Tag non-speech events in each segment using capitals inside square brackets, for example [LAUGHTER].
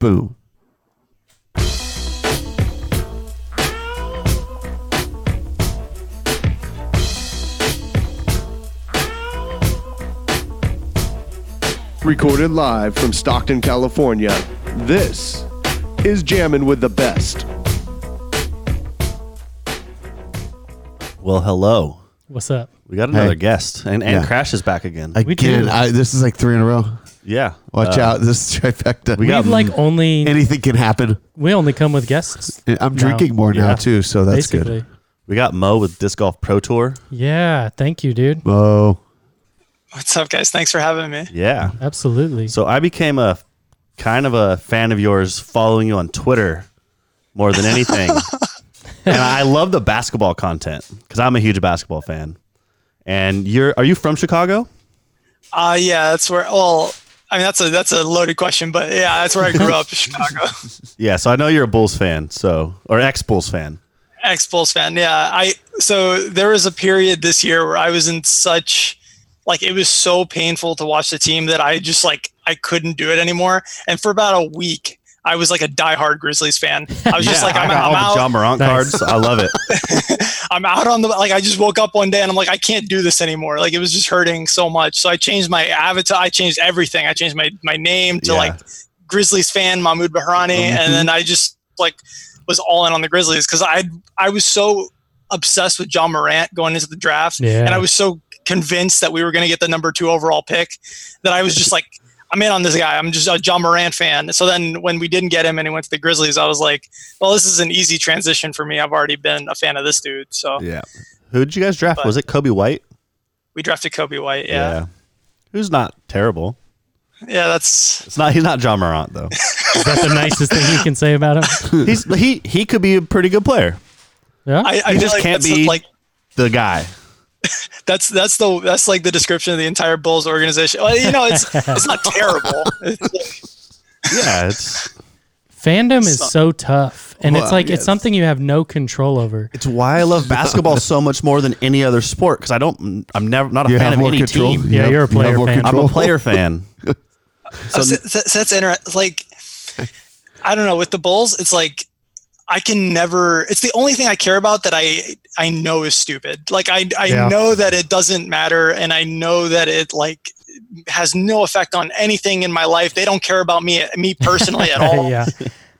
Boom. Recorded live from Stockton, California. This is Jammin' with the Best. Well, hello. What's up? We got another Hey. guest, and, and Yeah. Crash is back again. Again, do. I, this is like three in a row. Yeah. Watch Uh, out. This is trifecta. We got We've like only Anything can happen. we only come with guests. I'm now, drinking more now Yeah. too, so that's basically. good. We got Mo with Disc Golf Pro Tour. Yeah, thank you, dude. Mo. What's up, guys? Thanks for having me. Yeah. Absolutely. So I became a kind of a fan of yours, following you on Twitter more than anything. [LAUGHS] and I love the basketball content because I'm a huge basketball fan. And you're are you from Chicago? Uh yeah, that's where. Well, I mean that's a that's a loaded question, but yeah, that's where I grew up, Chicago. [LAUGHS] Yeah. So I know you're a Bulls fan, so or ex Bulls fan. Ex Bulls fan. Yeah, I so there was a period this year where I was in such like it was so painful to watch the team that I just like I couldn't do it anymore. And for about a week, I was like a diehard Grizzlies fan. I was just like I I'm, got I'm all the out. Ja Morant Nice. cards. I love it. [LAUGHS] I'm out on the like I just woke up one day and I'm like I can't do this anymore. Like it was just hurting so much. So I changed my avatar. I changed everything. I changed my my name to Yeah. like Grizzlies fan Mahmoud Bahrani, mm-hmm. and then I just like was all in on the Grizzlies because I I was so obsessed with Ja Morant going into the draft, Yeah. and I was so convinced that we were going to get the number two overall pick that I was just [LAUGHS] like. I'm in on this guy. I'm just a Ja Morant fan. So then when we didn't get him and he went to the Grizzlies, I was like, well, this is an easy transition for me. I've already been a fan of this dude. So Yeah. Who did you guys draft? But- Was it Coby White? we drafted Coby White. Yeah. Who's not terrible. Yeah, that's It's not he's not Ja Morant though. [LAUGHS] Is that the nicest thing you can say about him? [LAUGHS] he's he he could be a pretty good player. Yeah. I, I He just like can't be- like The guy. [LAUGHS] that's that's the that's like the description of the entire Bulls organization. Well, you know, it's it's not [LAUGHS] terrible. It's like, Yeah, it's Fandom is so tough, and it's like yes. it's something you have no control over. it's why I love basketball so much more than any other sport because I don't I'm never not a you fan of more any control. team. You Yeah, have- you're a player more fan. I'm a [LAUGHS] player fan. so, so that's interesting. Like, I don't know with the Bulls, it's like I can never. It's the only thing I care about that I I know is stupid. Like I I Yeah. know that it doesn't matter, and I know that it like has no effect on anything in my life. They don't care about me me personally at [LAUGHS] all. yeah.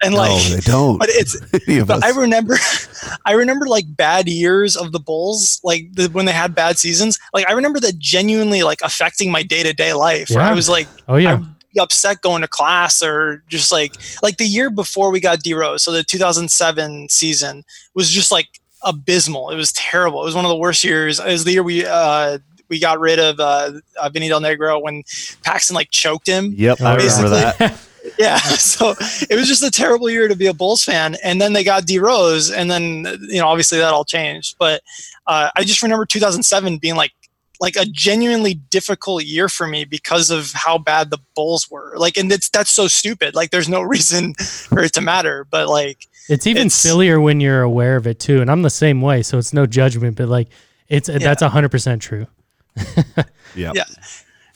And like No, like, they don't. but it's [LAUGHS] But. I remember, [LAUGHS] I remember like bad years of the Bulls, like the, when they had bad seasons. Like I remember that genuinely like affecting my day to day life. Yeah. I was like, Oh yeah. I'd upset going to class or just like like the year before we got D Rose, so the 2007 season was just like abysmal. It was terrible. It was one of the worst years. It was the year we uh we got rid of uh, Vinny Del Negro when Paxson like choked him Yep, I remember Basically. that. [LAUGHS] yeah so it was just a terrible year to be a bulls fan and then they got d rose and then you know obviously that all changed but uh, i just remember 2007 being like like a genuinely difficult year for me because of how bad the bulls were like and it's that's so stupid like there's no [LAUGHS] reason for it to matter but like It's even It's- sillier when you're aware of it too, and I'm the same way. So it's no judgment, but like it's that's hundred percent true. Yep. [LAUGHS] Yeah.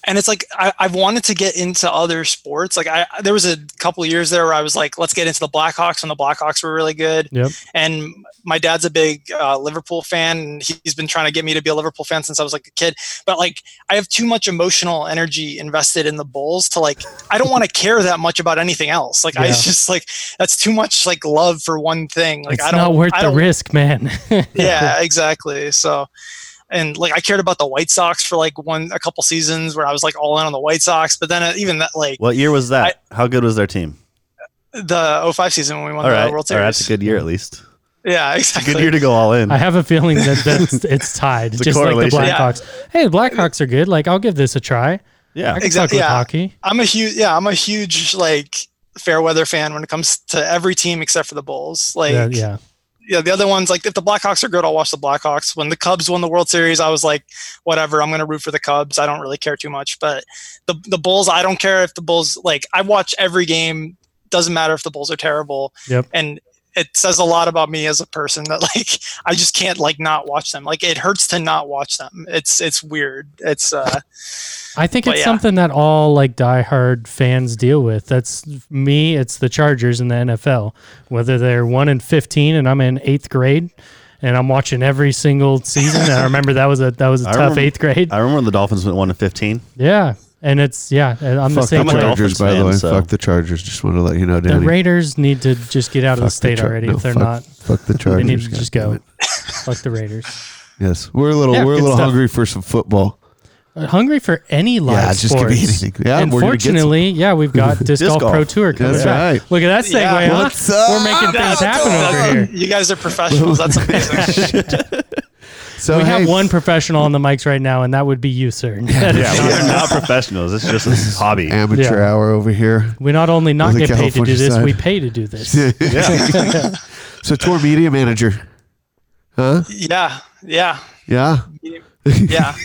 And it's like I, I've wanted to get into other sports. Like I, there was a couple of years there where I was like, let's get into the Blackhawks, and the Blackhawks were really good. Yep. And my dad's a big uh, Liverpool fan, and he's been trying to get me to be a Liverpool fan since I was like a kid. But like, I have too much emotional energy invested in the Bulls to like, I don't want to care that much about anything else. Like, I just like that's too much like love for one thing. Like, it's I don't. not worth the risk, man. [LAUGHS] yeah, exactly. So, and like I cared about the White Sox for like one a couple seasons where I was like all in on the White Sox, but then uh, even that like What year was that? How good was their team? the 05 season when we won All the right, World Series. right, that's a good year at least. Yeah, exactly. Good year to go all in. I have a feeling that [LAUGHS] that's it's tied, a just like the correlation. Yeah. Blackhawks. Hey, the Blackhawks are good. Like I'll give this a try. yeah, I can Exactly, fuck with yeah. hockey. I'm a huge yeah, I'm a huge like fair weather fan when it comes to every team except for the Bulls. Like Yeah, yeah. Yeah. the other ones like if the Blackhawks are good, I'll watch the Blackhawks. When the Cubs won the World Series, I was like, whatever, I'm gonna root for the Cubs. I don't really care too much. But the the Bulls, I don't care if the Bulls like I watch every game. Doesn't matter if the Bulls are terrible. Yep. And it says a lot about me as a person that [LAUGHS] like I just can't like not watch them. Like it hurts to not watch them. It's it's weird. It's uh I think it's yeah. something that all like diehard fans deal with. That's me. It's the Chargers in the NFL. Whether they're one and fifteen, and I'm in eighth grade, and I'm watching every single season. And I remember that was a that was a [LAUGHS] I tough remember- eighth grade. I remember when the Dolphins went one to fifteen. yeah, and it's yeah. I'm the Fuck same the I'm a way. Chargers, Dolphins by the fan, way. so- Fuck the Chargers. Just want to let you know, The Danny. Raiders need to just get out of the Fuck state Char- already no, if they're fuck- not. Fuck the Chargers. They need to God just damn go. it. Fuck the Raiders. Yes, we're a little. Yeah, we're a good little stuff. hungry for some football. Uh, Hungry for any live Yeah, just give me sports. anything. Yeah, we're gonna get some- Unfortunately, yeah, we've got [LAUGHS] disc, Disc golf, golf. pro tour coming That's back. right. Look at that segue, Yeah. huh? What's up? We're making things happen over here. you guys are professionals. That's [LAUGHS] amazing. [LAUGHS] So we hey, have one professional on the mics right now, and that would be you, sir. That is Yeah, [LAUGHS] we're not professionals. It's just a hobby. amateur Yeah. hour over here. we not only not On the get paid to do this, side. we pay to do this. [LAUGHS] Yeah. So tour media manager, huh? yeah, yeah, Yeah, yeah. [LAUGHS]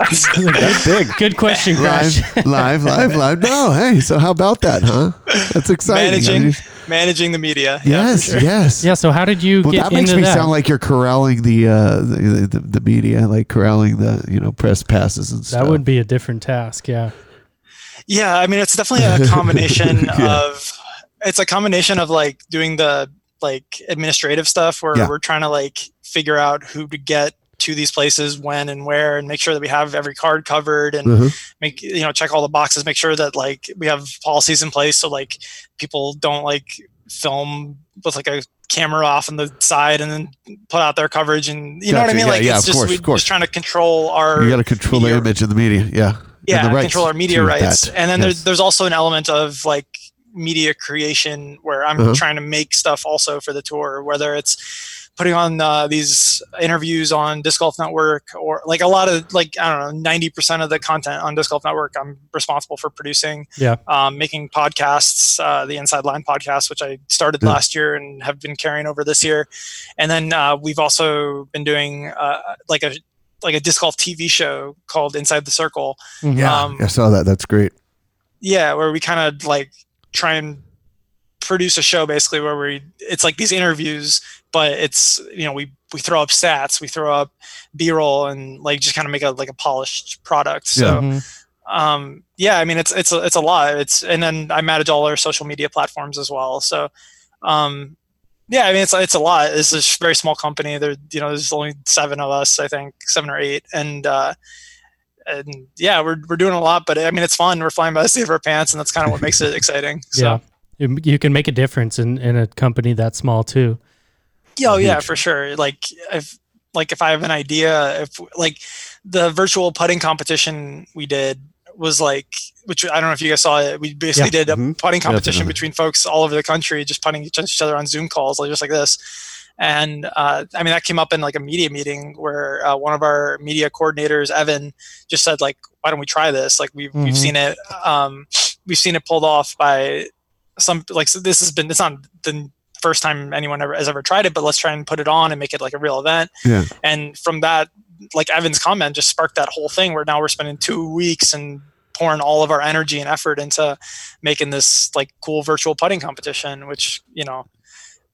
That's big. Good question, Crash. live, live, live, live. No, hey. So how about that, huh? That's exciting. managing managing the media. Yeah, Yes, sure. yes. yeah. So how did you Well, get that makes into me that? sound like you're corralling the, uh, the, the the media, like corralling the you know press passes and stuff. that would be a different task. Yeah. Yeah, I mean it's definitely a combination [LAUGHS] Yeah. of it's a combination of like doing the like administrative stuff where Yeah. we're trying to like figure out who to get to these places when and where and make sure that we have every card covered and Mhm. make you know check all the boxes make sure that like we have policies in place so like people don't like film with like a camera off on the side and then put out their coverage and you know what I mean Yeah, like yeah, it's of just course, we of course. just trying to control our You got to control the image of the media. Yeah. Yeah control our media rights that. and then Yes. there's there's also an element of like media creation where i'm Uh-huh. trying to make stuff also for the tour whether it's putting on uh, these interviews on disc golf network or like a lot of like i don't know 90% of the content on disc golf network i'm responsible for producing Yeah. um, making podcasts uh, the inside line podcast which i started Yeah. last year and have been carrying over this year and then uh, we've also been doing uh, like a like a disc golf tv show called inside the circle Mhm. Yeah. Um, I saw that. That's great. yeah where we kind of like try and produce a show basically where we it's like these interviews but it's you know we we throw up stats we throw up b-roll and like just kind of make a like a polished product. So Mhm. um yeah i mean it's it's a, it's a lot. It's and then i manage all our social media platforms as well. So um yeah i mean it's it's a lot. It's a very small company. There you know there's only seven of us i think seven or eight. And uh and yeah we're, we're doing a lot but i mean it's fun. We're flying by the seat of our pants and that's kind of what makes it [LAUGHS] exciting. So Yeah. You, you can make a difference in, in a company that small too. Yeah, oh yeah, Huge. for sure. Like if like if I have an idea, if like the virtual putting competition we did was like which I don't know if you guys saw it. We basically Yeah. did a Mhm. putting competition Definitely. between folks all over the country, just putting each each other on Zoom calls, like just like this. And uh, I mean that came up in like a media meeting where uh, one of our media coordinators, Evan, just said like, "Why don't we try this? Like we've Mhm. we've seen it, um, we've seen it pulled off by some like so this has been it's not the first time anyone ever has ever tried it, but let's try and put it on and make it like a real event. Yeah. And from that, like Evan's comment just sparked that whole thing where now we're spending two weeks and pouring all of our energy and effort into making this like cool virtual putting competition, which, you know,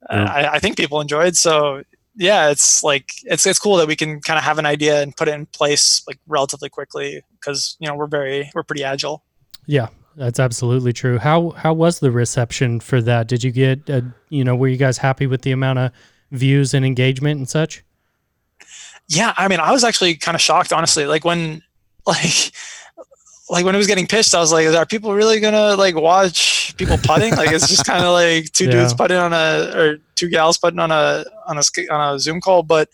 uh, Yeah. I, I think people enjoyed. So yeah, it's like, it's, it's cool that we can kind of have an idea and put it in place like relatively quickly because, you know, we're very, we're pretty agile. Yeah, that's absolutely true. How how was the reception for that? Did you get uh, you know were you guys happy with the amount of views and engagement and such? Yeah, I mean, I was actually kind of shocked, honestly. Like when, [LAUGHS] like, like when it was getting pitched, I was like, "Are people really gonna like watch people putting? like, it's just kind of like two [LAUGHS] Yeah. dudes putting on a or two gals putting on a on a on a Zoom call." But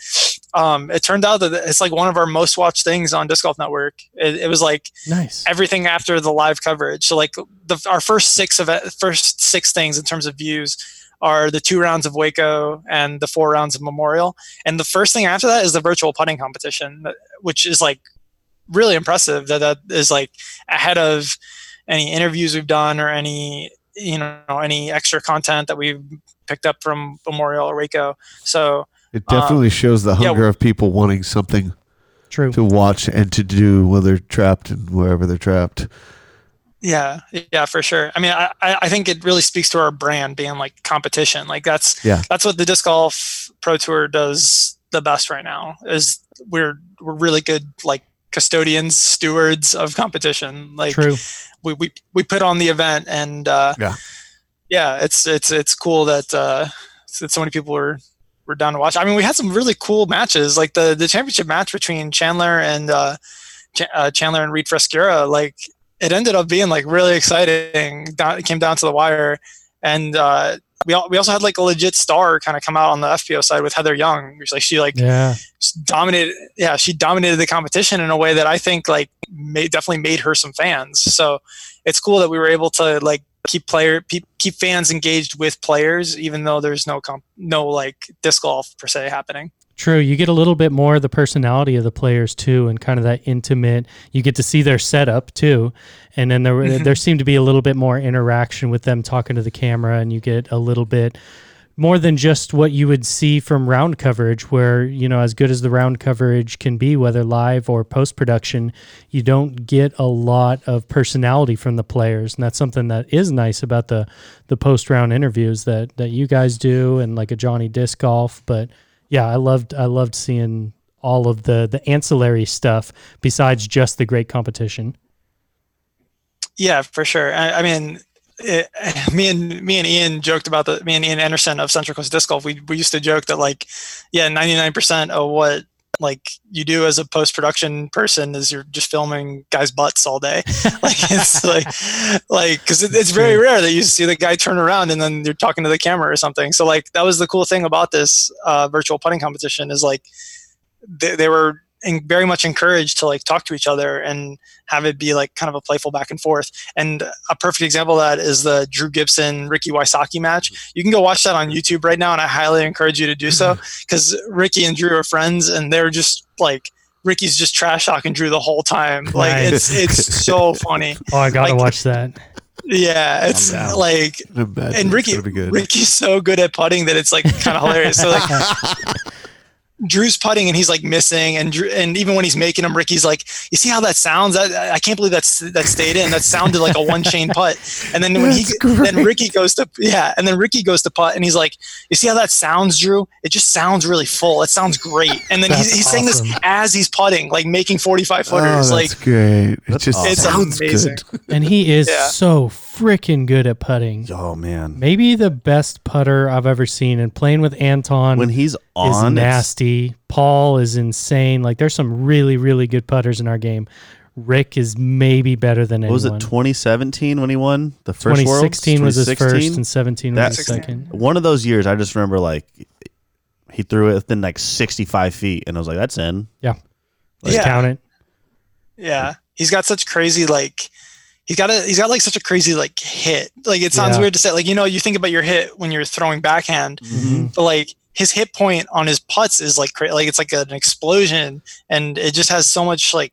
um, it turned out that it's like one of our most watched things on Disc Golf Network. It, it was like Nice. everything after the live coverage. So like the our first six of it, first six things in terms of views are the two rounds of Waco and the four rounds of Memorial. And the first thing after that is the virtual putting competition, which is like really impressive. That that is like ahead of any interviews we've done or any you know any extra content that we've picked up from Memorial or Waco. So It definitely shows the yeah, hunger of people wanting something True. to watch and to do while they're trapped and wherever they're trapped. Yeah, yeah, for sure. I mean, I, I I think it really speaks to our brand being like competition. Like that's Yeah. that's what the disc golf pro tour does the best right now. Is we're we're really good like custodians, stewards of competition. Like True. we, we we put on the event and uh, Yeah. yeah, it's it's it's cool that uh, that so many people were were down to watch. I mean, we had some really cool matches, like the the championship match between Chandler and uh, Ch- uh, Chandler and Reed Frescura. Like it ended up being like really exciting. Down, it came down to the wire, and uh, we al- we also had like a legit star kind of come out on the FPO side with Heather Young. Which like she like Yeah. dominated yeah she dominated the competition in a way that i think like made definitely made her some fans so it's cool that we were able to like keep player keep, keep fans engaged with players even though there's no comp no like disc golf per se happening True. You get a little bit more of the personality of the players too, and kind of that intimate. You get to see their setup too, and then there Mhm. there seemed to be a little bit more interaction with them talking to the camera, and you get a little bit more than just what you would see from round coverage, where you know as good as the round coverage can be, whether live or post production, you don't get a lot of personality from the players, and that's something that is nice about the the post round interviews that that you guys do, and like a Johnny Disc Golf, but yeah, I loved I loved seeing all of the the ancillary stuff besides just the great competition. yeah for sure. I, I mean it, [LAUGHS] me and me and Ian joked about the me and Ian Anderson of Central Coast Disc Golf. We we used to joke that like, yeah, ninety nine percent of what like you do as a post production person is you're just filming guys' butts all day. [LAUGHS] like it's like like because it, it's very rare that you see the guy turn around and then you're talking to the camera or something. So like that was the cool thing about this uh, virtual putting competition is like they, they were en- very much encouraged to like talk to each other and have it be like kind of a playful back and forth. And a perfect example of that is the Drew Gibson Ricky Wysocki match. Mm-hmm. You can go watch that on YouTube right now, and I highly encourage you to do so mm-hmm. because Ricky and Drew are friends, and they're just like. Ricky's just trash talking Drew the whole time. Like Nice. it's it's [LAUGHS] so funny. Oh, I gotta Like- watch that. Yeah, it's like and Ricky gonna be good. Ricky's so good at putting that it's like kind of hilarious. So like [LAUGHS] Drew's putting and he's like missing, and Drew, and even when he's making them, Ricky's like, "You see how that sounds? I, I can't believe that's that stayed in. That sounded like a one chain [LAUGHS] putt." And then when he That's then. Ricky goes to yeah, and then Ricky goes to putt, and he's like, "You see how that sounds, Drew? It just sounds really full. It sounds great." And then he's, That's he's saying this as he's putting, like making forty five oh, footers, that's like. great. It That's just awesome. Sounds amazing. good. And he is Yeah. so freaking good at putting. Oh man, Maybe the best putter I've ever seen. And playing with Anton when he's is on, it's- nasty. Paul is insane. Like there's some really, really good putters in our game. Rick is maybe better than what was it 2017 when he won the first Worlds? 2016 was his first 2016? and 17 That- was his second. One of those years, I just remember like he threw it within like 65 feet, and I was like, "That's in." Yeah. Just Yeah. count it. Yeah, he's got such crazy like he's got a he's got like such a crazy like hit. Like it sounds Yeah. weird to say. Like you know, you think about your hit when you're throwing backhand, Mhm. but like his hit point on his putts is like cra- like it's like an explosion, and it just has so much like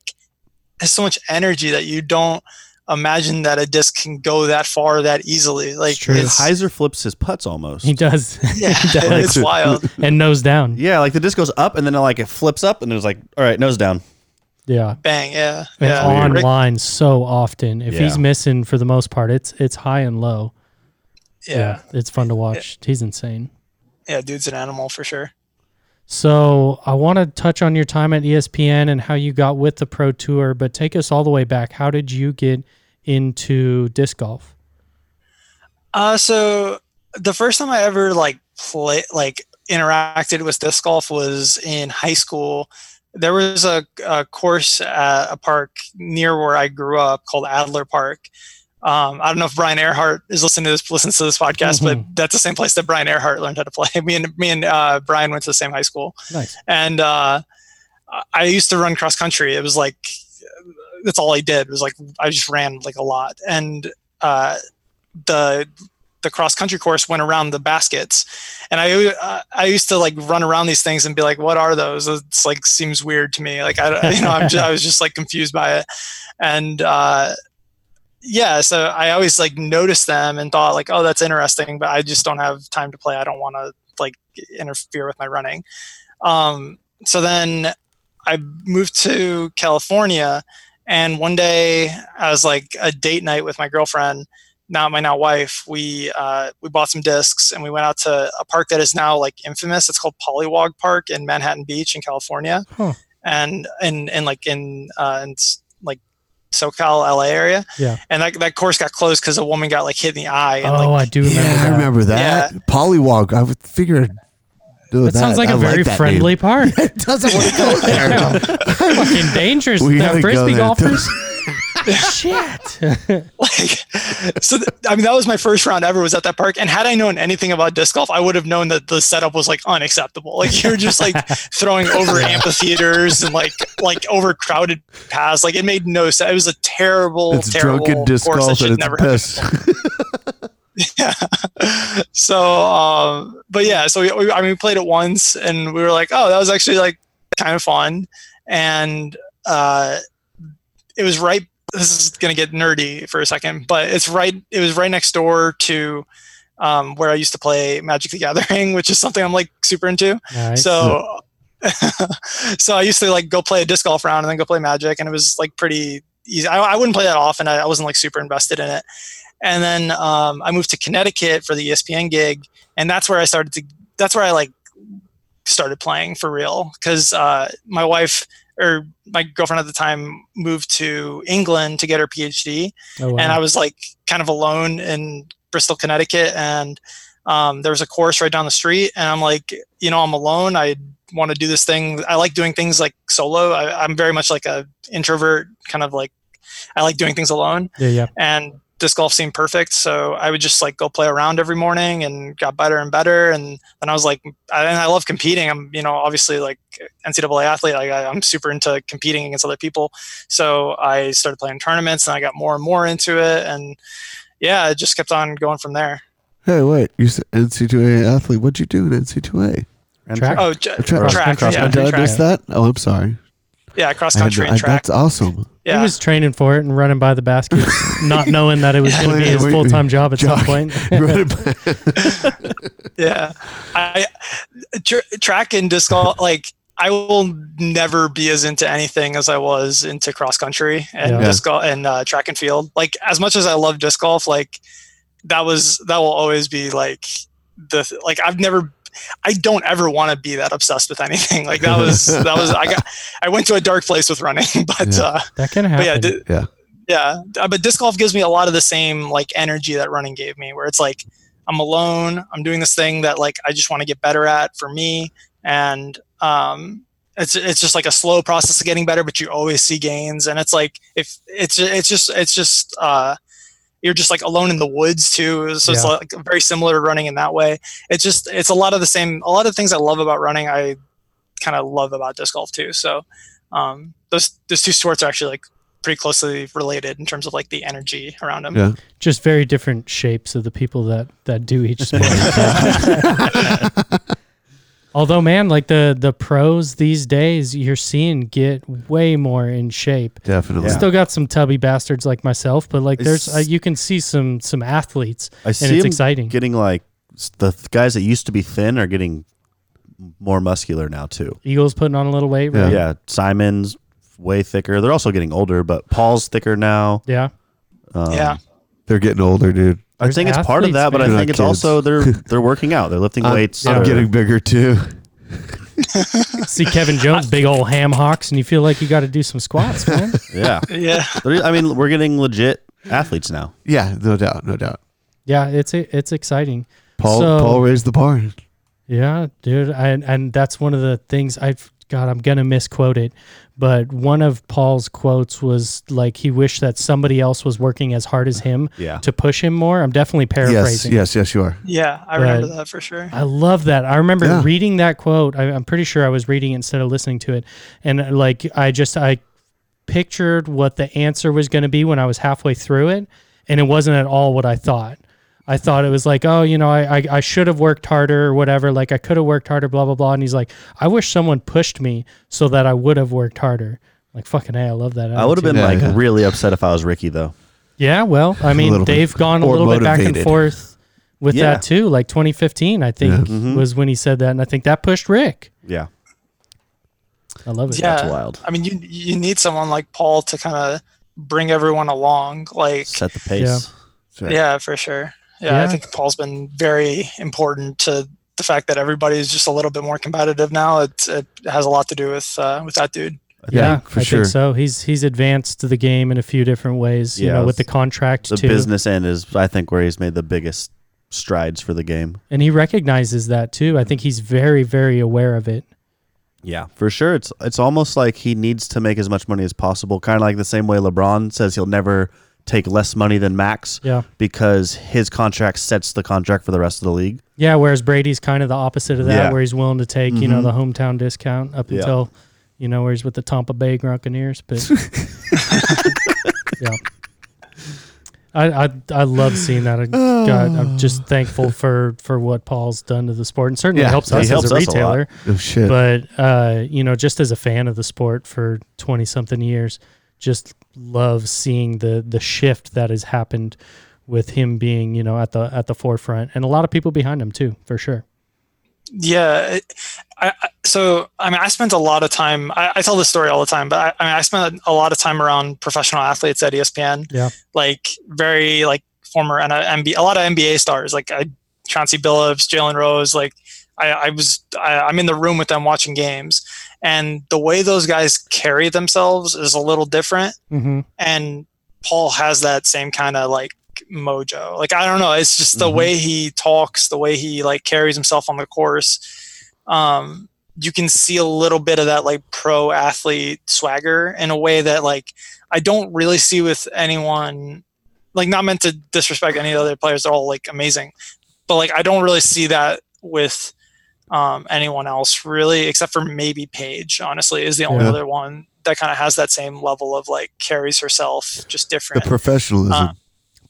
has so much energy that you don't imagine that a disc can go that far that easily. Like true. it's Heiser flips his putts almost. He does. [LAUGHS] yeah, He does. it's wild. and nose down. yeah, like the disc goes up, and then like it flips up, and it was like, "All right, nose down." Yeah. Bang, yeah, And yeah. on Rick- so often. If he's missing for the most part, it's it's high and low. yeah, It's fun to watch. He's insane. yeah, dude's an animal for sure. So I want to touch on your time at ESPN and how you got with the Pro Tour, but take us all the way back. How did you get into disc golf? Uh, so the first time I ever like play like interacted with disc golf was in high school. There was a, a course at a park near where I grew up called Adler Park. Um, I don't know if Brian Earhart is listening to this, listens to this podcast, but that's the same place that Brian Earhart learned how to play. [LAUGHS] Me and me and uh, Brian went to the same high school Nice. and uh, I used to run cross country. It was like that's all I did. It was like I just ran like a lot, and uh, the the cross country course went around the baskets, and I uh, I used to like run around these things and be like, "What are those?" It's like seems weird to me. Like I you know I'm just, I was just like confused by it, and uh, yeah, so I always like noticed them and thought like, "Oh, that's interesting," but I just don't have time to play. I don't want to like interfere with my running. Um, so then I moved to California And one day, I was like a date night with my girlfriend, now my now wife. We uh, we bought some discs and we went out to a park that is now like infamous. It's called Polliwog Park in Manhattan Beach in California, Huh. and and and like in uh, in like SoCal LA area. Yeah. And that that course got closed because a woman got like hit in the eye. And, Oh, like, I do remember yeah, that. I remember that. Polliwog. I would figure. I'd do That sounds like a a very friendly park. [LAUGHS] It doesn't want to go [LAUGHS] there. Fucking dangerous. We The gotta go frisbee there. golfers. [LAUGHS] [LAUGHS] Shit. [LAUGHS] like so th- i mean that was my first round ever was at that park and had i known anything about disc golf i would have known that the setup was like unacceptable like you're just like [LAUGHS] throwing over amphitheaters and like like overcrowded paths like it made no sense it was a terrible It's terrible drunken disc course that golf should its never have yeah. So, um, but yeah, so we, we, I mean, we played it once and we were like, oh, that was actually like kind of fun. And, uh, it was right. This is going to get nerdy for a second, but it's right. It was right next door to, um, where I used to play Magic the Gathering, [LAUGHS] which is something I'm like super into. Nice. So, [LAUGHS] so I used to like go play a disc golf round and then go play Magic, and it was like pretty easy. I, I wouldn't play that often. I, I wasn't like super invested in it. And then um, I moved to Connecticut for the ESPN gig, and that's where I started to. That's where I like started playing for real because uh, my wife or my girlfriend at the time moved to England to get her PhD, Oh, wow. and I was like kind of alone in Bristol, Connecticut, and um, there was a course right down the street, and I'm like, you know, I'm alone. I want to do this thing. I like doing things like solo. I, I'm very much like a introvert, kind of like I like doing things alone, yeah, yeah. and disc golf seemed perfect. So I would just like go play around every morning and got better and better. And then I was like, I, and I love competing. I'm, you know, obviously like NCAA athlete. Like I, I'm super into competing against other people. So I started playing tournaments and I got more and more into it. And yeah, it just kept on going from there. Hey, wait. You said NC2A athlete. What'd you do in NC2A? Track. Oh, j- Tra- track. cross yeah. Did I track. miss that? Oh, I'm sorry. Yeah, cross I country no- and I- track. That's awesome. Yeah. He was training for it and running by the baskets, [LAUGHS] not knowing that it was going to be his full time job at some point. [LAUGHS] [LAUGHS] Yeah i tr- track and disc golf like i will never be as into anything as i was into cross country and Yeah. disc golf and uh, track and field like as much as i love disc golf like that was that will always be like the like i've never I don't ever want to be that obsessed with anything. Like that was that was I got I went to a dark place with running, [LAUGHS] but Yeah. uh That can but happen. yeah, di- Yeah. yeah. Uh, But disc golf gives me a lot of the same like energy that running gave me, where it's like I'm alone, I'm doing this thing that like I just want to get better at for me, and um, it's it's just like a slow process of getting better, but you always see gains, and it's like if it's it's just it's just uh, you're just like alone in the woods too, so it's like very similar to running in that way. It's just it's a lot of the same, a lot of things I love about running, I kind of love about disc golf too. So um, those those two sports are actually like pretty closely related in terms of like the energy around them. Yeah. Just very different shapes of the people that that do each [LAUGHS] sport. [LAUGHS] Although, man, like the the pros these days, you're seeing get way more in shape. Definitely. Yeah. Still got some tubby bastards like myself, but like there's uh, you can see some some athletes, I and see it's exciting. getting like the th- guys that used to be thin are getting more muscular now too. Eagles putting on a little weight, Yeah. Yeah, Simon's way thicker. They're also getting older, but Paul's thicker now. Yeah. Um, Yeah. They're getting older, dude. I think it's part of that, but I think it's They're also [LAUGHS] they're they're working out. They're lifting I'm, weights. I'm they're- getting bigger too. [LAUGHS] See Kevin Jones, big old ham hocks, and you feel like you got to do some squats, man. [LAUGHS] yeah. Yeah. I mean, we're getting legit athletes now. Yeah, no doubt, no doubt. yeah, it's it's exciting. Paul So- Paul raised the bar. Yeah, dude, and and that's one of the things I've God. I'm gonna misquote it, but one of Paul's quotes was like he wished that somebody else was working as hard as him Yeah. to push him more. I'm definitely paraphrasing. yes, yes, you are. Yeah. I But- remember that for sure. I love that. I remember Yeah. reading that quote. I, I'm pretty sure I was reading it instead of listening to it, and uh, like I just I pictured what the answer was going to be when I was halfway through it, and it wasn't at all what I thought. I thought it was like, oh, you know, I I, I should have worked harder or whatever. Like I could have worked harder, blah blah blah. And he's like, I wish someone pushed me so that I would have worked harder. Like fucking hey, I love that. I would have been. Yeah, like yeah. really upset if I was Ricky though. Yeah, well, I [LAUGHS] mean, little bit. they've gone a Or little bit back and motivated. forth with Yeah. that too. Like 2015, I think Yeah. Mhm. was when he said that, and I think that pushed Rick. Yeah. I love it. Yeah. That's wild. I mean, you you need someone like Paul to kind of bring everyone along. Like, Set the pace. So- yeah, for sure. Yeah, I think Paul's been very important to the fact that everybody is just a little bit more competitive now. It, it has a lot to do with uh, with that dude. Yeah, for I sure. think so. He's he's advanced the game in a few different ways. You Yeah, know, with the contract The too, business end is, I think, where he's made the biggest strides for the game. and he recognizes that too. I think he's very very aware of it. Yeah, for sure. It's it's almost like he needs to make as much money as possible. Kind of like the same way LeBron says he'll never take less money than max Yeah, because his contract sets the contract for the rest of the league. yeah. Whereas Brady's kind of the opposite of that, Yeah. where he's willing to take you know the hometown discount up Yeah. until you know where he's with the Tampa Bay Buccaneers. But [LAUGHS] yeah, I, I I love seeing that. I, God, I'm [SIGHS] just thankful for for what Paul's done to the sport, and certainly Yeah, helps us helps as a us a retailer. Oh shit. but uh, you know, just as a fan of the sport for twenty something years, just love seeing the the shift that has happened with him being you know at the at the forefront, and a lot of people behind him too, for sure. Yeah. I, so, I mean, I spent a lot of time, I, I tell this story all the time, but I, I mean, I spent a lot of time around professional athletes at ESPN. Yeah. Like, very, like, former and NBA, a lot of NBA stars, like I, Chauncey Billups, Jalen Rose, like, I, I was, I, I'm in the room with them watching games. And the way those guys carry themselves is a little different. Mm-hmm. And Paul has that same kind of like mojo. Like I don't know, it's just the Mhm. way he talks, the way he like carries himself on the course. Um, you can see a little bit of that like pro athlete swagger in a way that like I don't really see with anyone. Like not meant to disrespect any other players; they're all like amazing, but like I don't really see that with um, anyone else really, except for maybe Paige. Honestly, is the only Yeah. other one that kind of has that same level of like carries herself just the different. professionalism. Uh,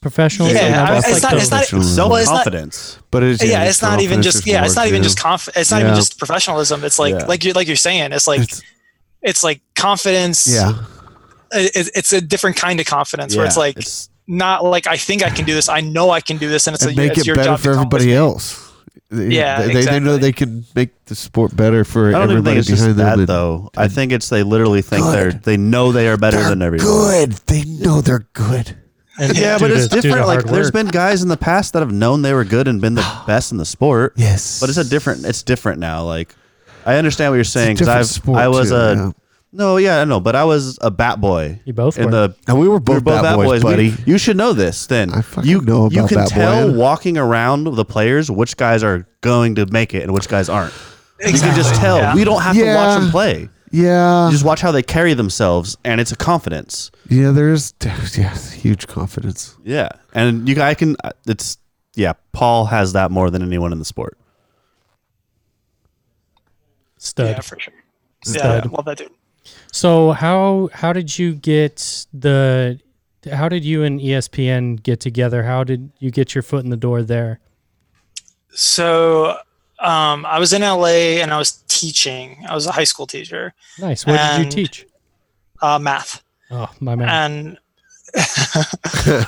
Professional. Yeah, and I- that's it's like not- it's not- Professionalism. Well, it's not- confidence. but it's yeah, it's it's not even just yeah, it's not even just conf- it's not even just professionalism. It's like Yeah. like you like you're saying, it's like It's- it's like confidence. yeah. it, it's a different kind of confidence where it's like it's- not like I think I can do this. I know I can do this, and it's, and a, make it's it your better job for to come everybody me. else. They, Yeah, they, they know they can make the sport better for I don't even everybody think it's just behind them. that and though. I think it's they literally think Good. they're they know they are better they're than everyone. good. They know they're good. and Yeah, due but it's to- due to different. Like hard there's work. been guys in the past that have known they were good and been the [GASPS] best in the sport. Yes, But it's a different. It's different now. Like I understand what you're saying because different I've sport, I was too, a yeah. No yeah I know but I was a bat boy You both in were. the And we were we both, were both bad boys, We- buddy. you should know this. Then I fucking you know you about can Bat tell Boy. walking around the players which guys are going to make it and which guys aren't. You can just tell. yeah. We don't have to watch them play. yeah, You just watch how they carry themselves, and it's a confidence. yeah. There's [LAUGHS] yeah, huge confidence. Yeah, and you I can. Uh, it's yeah. Paul has that more than anyone in the sport. stud. Yeah, for sure. Yeah, Stud. love that dude. So how how did you get the how did you and ESPN get together? How did you get your foot in the door there? So um, I was in LA and I was teaching. I was a high school teacher, Nice. What did you teach? uh, math. Oh, my man. and [LAUGHS]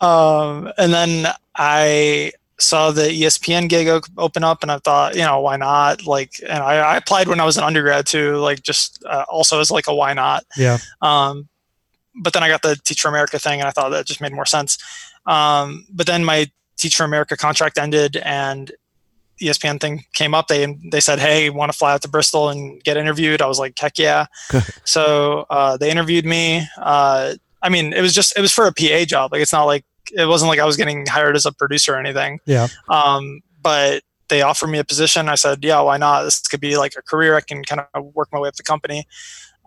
um, and then I saw the ESPN gig open up, and I thought, you know, why not? Like, and I, I applied when I was an undergrad too, like just uh, also as like a why not. yeah. Um, but then I got the Teach for America thing, and I thought that just made more sense. Um, but then my Teach for America contract ended, and ESPN thing came up. They they said, "Hey, want to fly out to Bristol and get interviewed?" I was like, "Heck yeah!" [LAUGHS] so uh, they interviewed me. Uh, I mean, it was just it was for a PA job. Like it's not like it wasn't like I was getting hired as a producer or anything. Yeah. Um, but they offered me a position. I said, "Yeah, why not? This could be like a career. I can kind of work my way up the company."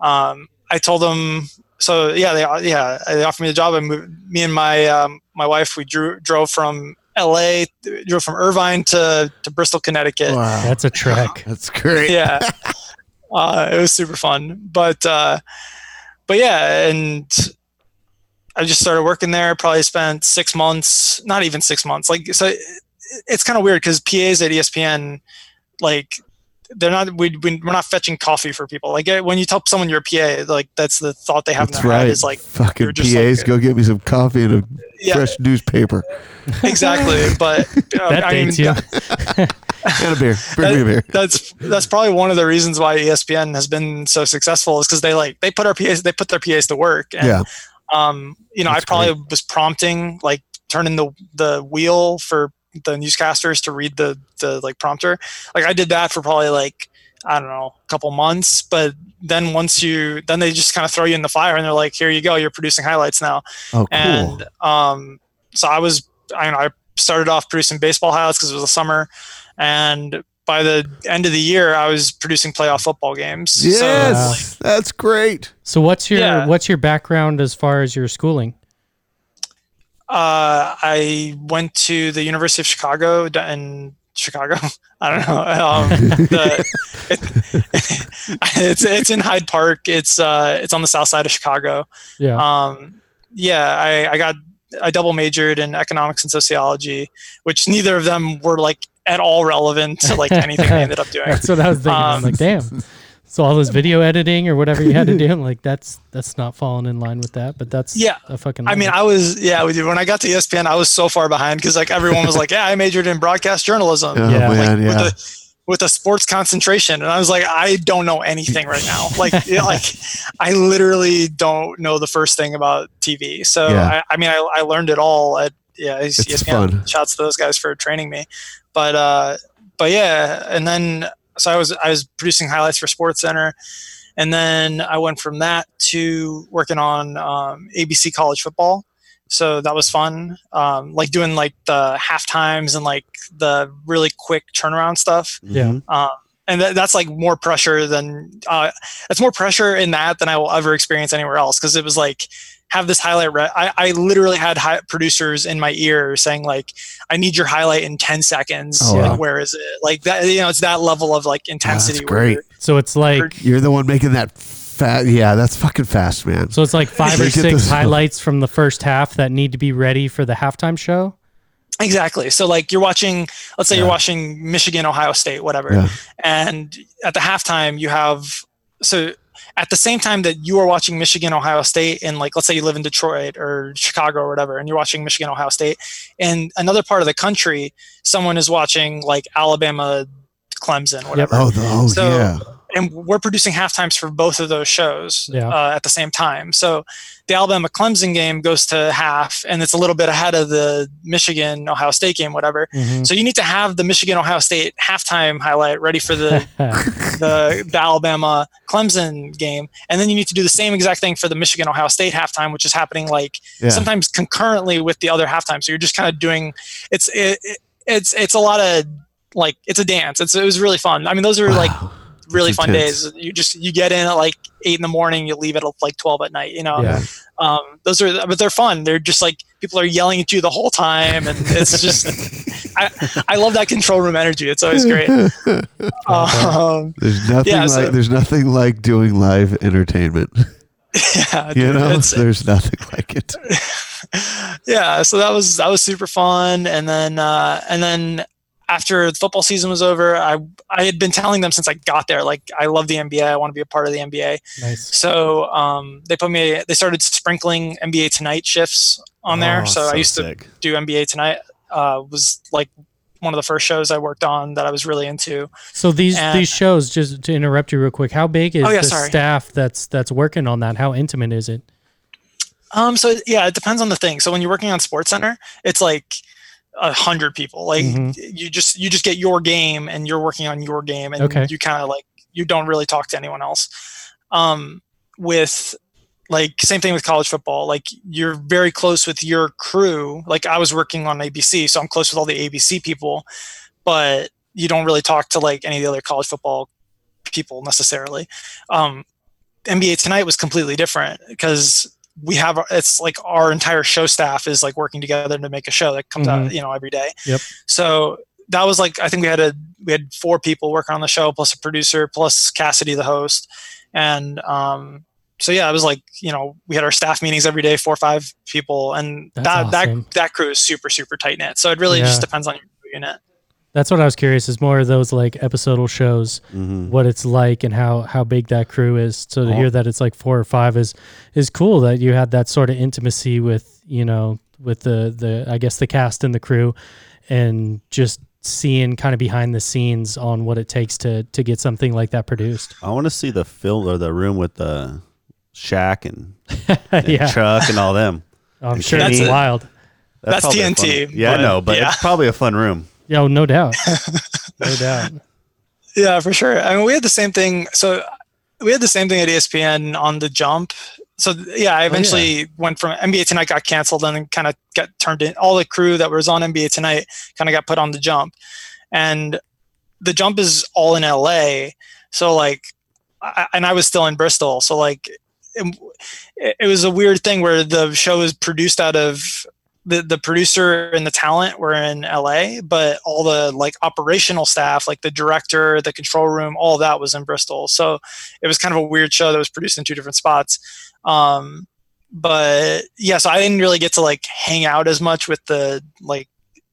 Um, I told them. So yeah, they yeah they offered me the job. I moved. Me and my um, my wife we drew, drove from L.A. drove from Irvine to to Bristol, Connecticut Wow, That's a trek. [LAUGHS] that's great. yeah [LAUGHS] uh, it was super fun but uh, but yeah and i just started working there probably spent six months not even six months like so it's kind of weird because pas at espn like they're not we, we, we're not fetching coffee for people like when you tell someone you're a pa like that's the thought they have That's in their right. head is like fucking you're just PAs, like- go get me some coffee and a yeah fresh newspaper. exactly but uh, [LAUGHS] That I mean, you. [LAUGHS] and a beer. Bring me a beer. that's that's probably one of the reasons why ESPN has been so successful is because they like they put our PAs they put their PAs to work. And, Yeah. Um, you know, That's I probably was prompting like turning the the wheel for the newscasters to read the the like prompter. Like I did that for probably like I don't know a couple months, but then once you then they just kind of throw you in the fire and they're like, here you go, you're producing highlights now. Oh, cool. And um, so I was, I, I started off producing baseball highlights because it was the summer, and by the end of the year, I was producing playoff football games. So, yes, that's great. So what's your Yeah. what's your background as far as your schooling? uh, I went to the University of Chicago in Chicago. [LAUGHS] I don't know. [LAUGHS] Um, the, it, [LAUGHS] it's it's in Hyde Park. It's uh, it's on the south side of Chicago. Yeah. Um, yeah, I, I got I double majored in economics and sociology, which neither of them were like at all relevant to like anything I ended up doing. [LAUGHS] That's what I was thinking. I'm Um, like, damn. So all this video editing or whatever you had to do, I'm like that's that's not falling in line with that. But that's Yeah. a fucking. I mean, I was yeah. we did- When I got to ESPN, I was so far behind because like everyone was like, [LAUGHS] "Yeah, I majored in broadcast journalism Oh, Yeah. man, with yeah. a with a sports concentration," and I was like, "I don't know anything right now. [LAUGHS] Like, yeah, like I literally don't know the first thing about TV. So Yeah. I, I mean, I, I learned it all at yeah. It's ESPN. fun. Shouts to those guys for training me, but uh, but yeah, and then so I was I was producing highlights for Sports Center. And then I went from that to working on um, ABC college football. So that was fun. Um, like doing like the half times and like the really quick turnaround stuff. yeah. Um, and that, that's like more pressure than uh, that's more pressure in that than I will ever experience anywhere else because it was like have this highlight. Re- I, I literally had hi- producers in my ear saying like, "I need your highlight in ten seconds. Oh, Like, wow. where is it? Like that. You know, it's that level of like intensity. where great. you're- So it's like You're the one making that fat. Yeah, that's fucking fast, man. so it's like five or six [LAUGHS] highlights from the first half that need to be ready for the halftime show. Exactly. So like you're watching, let's say Yeah. you're watching Michigan, Ohio State, whatever, Yeah. and at the halftime you have so at the same time that you are watching Michigan, Ohio State, and like let's say you live in Detroit or Chicago or whatever, and you're watching Michigan, Ohio State, in another part of the country, someone is watching like Alabama, Clemson, whatever Oh, the, oh So- yeah. And we're producing half times for both of those shows Yeah. uh, at the same time. So the Alabama Clemson game goes to half, and it's a little bit ahead of the Michigan Ohio State game, whatever. Mhm. So you need to have the Michigan Ohio State halftime highlight ready for the [LAUGHS] the, the Alabama Clemson game, and then you need to do the same exact thing for the Michigan Ohio State halftime, which is happening like Yeah. sometimes concurrently with the other halftime. So you're just kind of doing it's it, it, it's it's a lot of like it's a dance. It's it was really fun. I mean, those are like Wow. Really fun days. You just you get in at like eight in the morning, you leave at like twelve at night. You know, Yeah. um, those are but they're fun. They're just like people are yelling at you the whole time, and it's just [LAUGHS] I I love that control room energy. It's always great. [LAUGHS] Um, There's nothing Yeah, like so- there's nothing like doing live entertainment. [LAUGHS] yeah, You dude, know, there's nothing like it. yeah. So that was that was super fun, and then uh, and then after the football season was over, I I had been telling them since I got there, like I love the NBA. I want to be a part of the NBA. nice. So um, they put me. They started sprinkling NBA Tonight shifts on there. Oh, so, I used sick. to do NBA Tonight. Uh, was like one of the first shows I worked on that I was really into. So these And- these shows, just to interrupt you real quick, how big is Oh, yeah, the sorry. staff that's that's working on that? How intimate is it? Um, so yeah, it depends on the thing. So when you're working on Sports Center, it's like a hundred people. Like Mhm. you just you just get your game and you're working on your game, and Okay. you kind of like you don't really talk to anyone else. Um, with like same thing with college football. Like you're very close with your crew. Like I was working on ABC, so I'm close with all the ABC people, but you don't really talk to like any of the other college football people necessarily. Um, NBA tonight was completely different because we have it's like our entire show staff is like working together to make a show that comes out you know every day. Yep. So that was like I think we had a we had four people working on the show plus a producer plus Cassidy the host, and um, so yeah it was like you know we had our staff meetings every day four or five people and That's that awesome. that that crew is super super tight knit. So it really just depends on your unit. That's what I was curious. Is more of those like episodal shows, Mhm. what it's like and how how big that crew is. So to Oh. hear that it's like four or five is is cool. That you had that sort of intimacy with you know with the the I guess the cast and the crew, and just seeing kind of behind the scenes on what it takes to to get something like that produced. I want to see the film or the room with the Shaq and, [LAUGHS] and yeah, Chuck and all them. I'm and sure Kenny. it's wild. That's probably a TNT, fun- yeah, I but- know, but yeah. it's probably a fun room. Yeah, no doubt, [LAUGHS] no doubt. Yeah, for sure. I mean, we had the same thing. So we had the same thing at ESPN on the jump. So yeah, I oh, eventually went from NBA Tonight got canceled and then kind of got turned in. All the crew that was on NBA Tonight kind of got put on the jump, and the jump is all in LA. So like, I, and I was still in Bristol. So like, it, it was a weird thing where the show was produced out of the the producer and the talent were in LA, but all the like operational staff, like the director, the control room, all that was in Bristol. So it was kind of a weird show that was produced in two different spots. Um, but yeah, so I didn't really get to like hang out as much with the like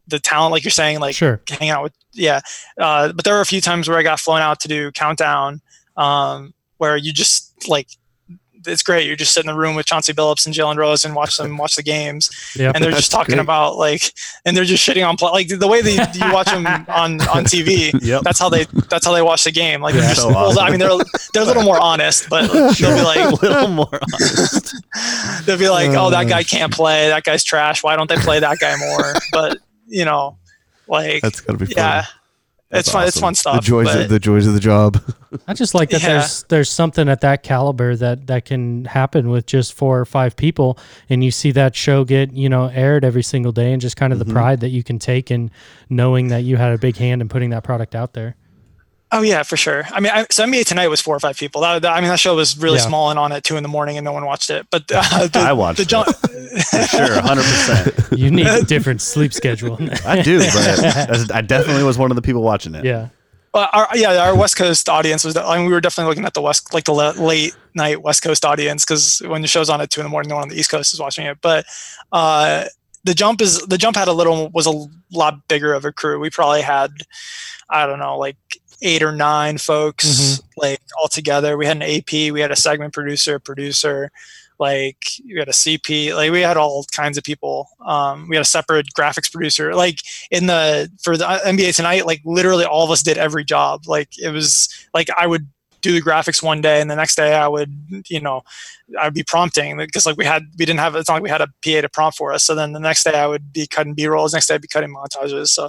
the talent, like you're saying, like Sure. hang out with yeah. Uh, but there were a few times where I got flown out to do countdown, um, where you just like it's great. You're just sitting in the room with Chauncey Billups and Jalen Rose and watch them watch the games [LAUGHS] Yeah, and they're just talking great. about like, and they're just shitting on play, like the way that you watch them [LAUGHS] on on TV. Yep. That's how they that's how they watch the game. Like, they're Yeah. just, So well. I mean, they're they're a little more honest, but [LAUGHS] they'll be like a little more honest. they'll be like, oh, that Uh. guy can't play. That guy's trash. Why don't they play that guy more? But you know, like, That's gotta be fun. yeah, That's it's fun. It's awesome. fun The stuff. joys, but- of, the joys of the job. I just like that Yeah. there's there's something at that caliber that that can happen with just four or five people, and you see that show get you know aired every single day, and just kind of the mm-hmm. pride that you can take in knowing that you had a big hand in putting that product out there. Oh yeah, for sure. I mean, I, so NBA Tonight was four or five people. That, that- I mean, that show was really Yeah. small and on at two in the morning, and no one watched it. But uh, [LAUGHS] the, I watched the it. jump. For sure, 100%. [LAUGHS] You need a different sleep schedule. I do, but [LAUGHS] I definitely was one of the people watching it. yeah, Well, our, yeah, our West Coast audience was. I mean, we were definitely looking at the West, like the la- late night West Coast audience, because when the show's on at two in the morning, no one on the East Coast is watching it. But uh, the jump is the jump had a little was a lot bigger of a crew. We probably had, I don't know, like eight or nine folks, like all together. We had an AP, we had a segment producer, producer. Like we had a CP, like we had all kinds of people. Um, we had a separate graphics producer. Like in the for the NBA tonight, like literally all of us did every job. Like it was like I would do the graphics one day, and the next day I would, you know, I'd be prompting because like we had we didn't have it's not like we had a PA to prompt for us. So then the next day I would be cutting B rolls. Next day I'd be cutting montages. So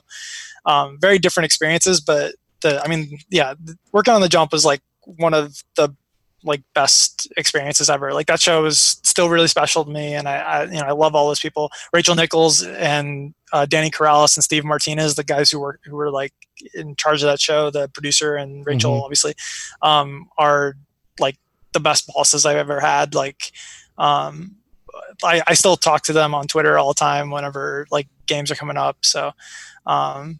um, very different experiences, but the I mean, yeah, working on the jump was like one of the like best experiences ever. Like that show is still really special to me, and I, I you know I love all those people. Rachel Nichols and uh, Danny Corrales and Steve Martinez, the guys who were who were like in charge of that show, the producer and Rachel, Mhm. obviously, um, are like the best bosses I've ever had. Like, um, I, I still talk to them on Twitter all the time whenever like games are coming up. So, um,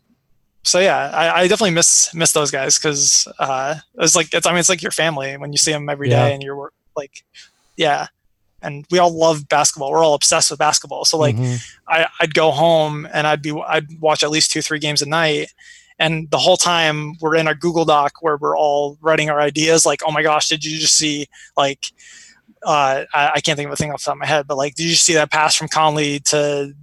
so yeah, I, I definitely miss miss those guys because uh, it's like it's I mean it's like your family when you see them every day Yeah. and you're like, yeah, and we all love basketball. We're all obsessed with basketball. So like Mhm. I, I'd go home and I'd be I'd watch at least two three games a night, and the whole time we're in our Google Doc where we're all writing our ideas. Like, oh my gosh, did you just see like uh, I, I can't think of a thing off the top of my head, but like, did you see that pass from Conley to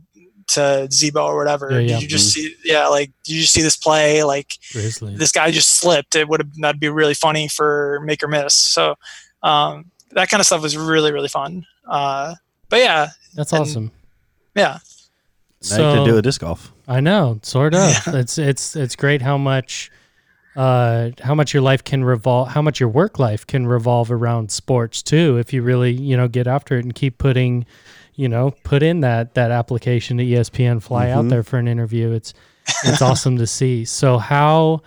to Z-Bo or whatever? Yeah, yeah. Did you just see? Yeah, like, did you just see this play? Like, Grizzlies. this guy just slipped. It would have that'd be really funny for make or miss. So um, that kind of stuff was really really fun. Uh, but yeah, That's and- awesome. yeah, Now you can do a disc golf. I know, sort of. [LAUGHS] It's it's it's great how much uh how much your life can revolve how much your work life can revolve around sports too if you really, you know, get after it and keep putting, you know, put in that that application to ESPN, fly out Mhm. there for an interview. It's it's awesome to see. So how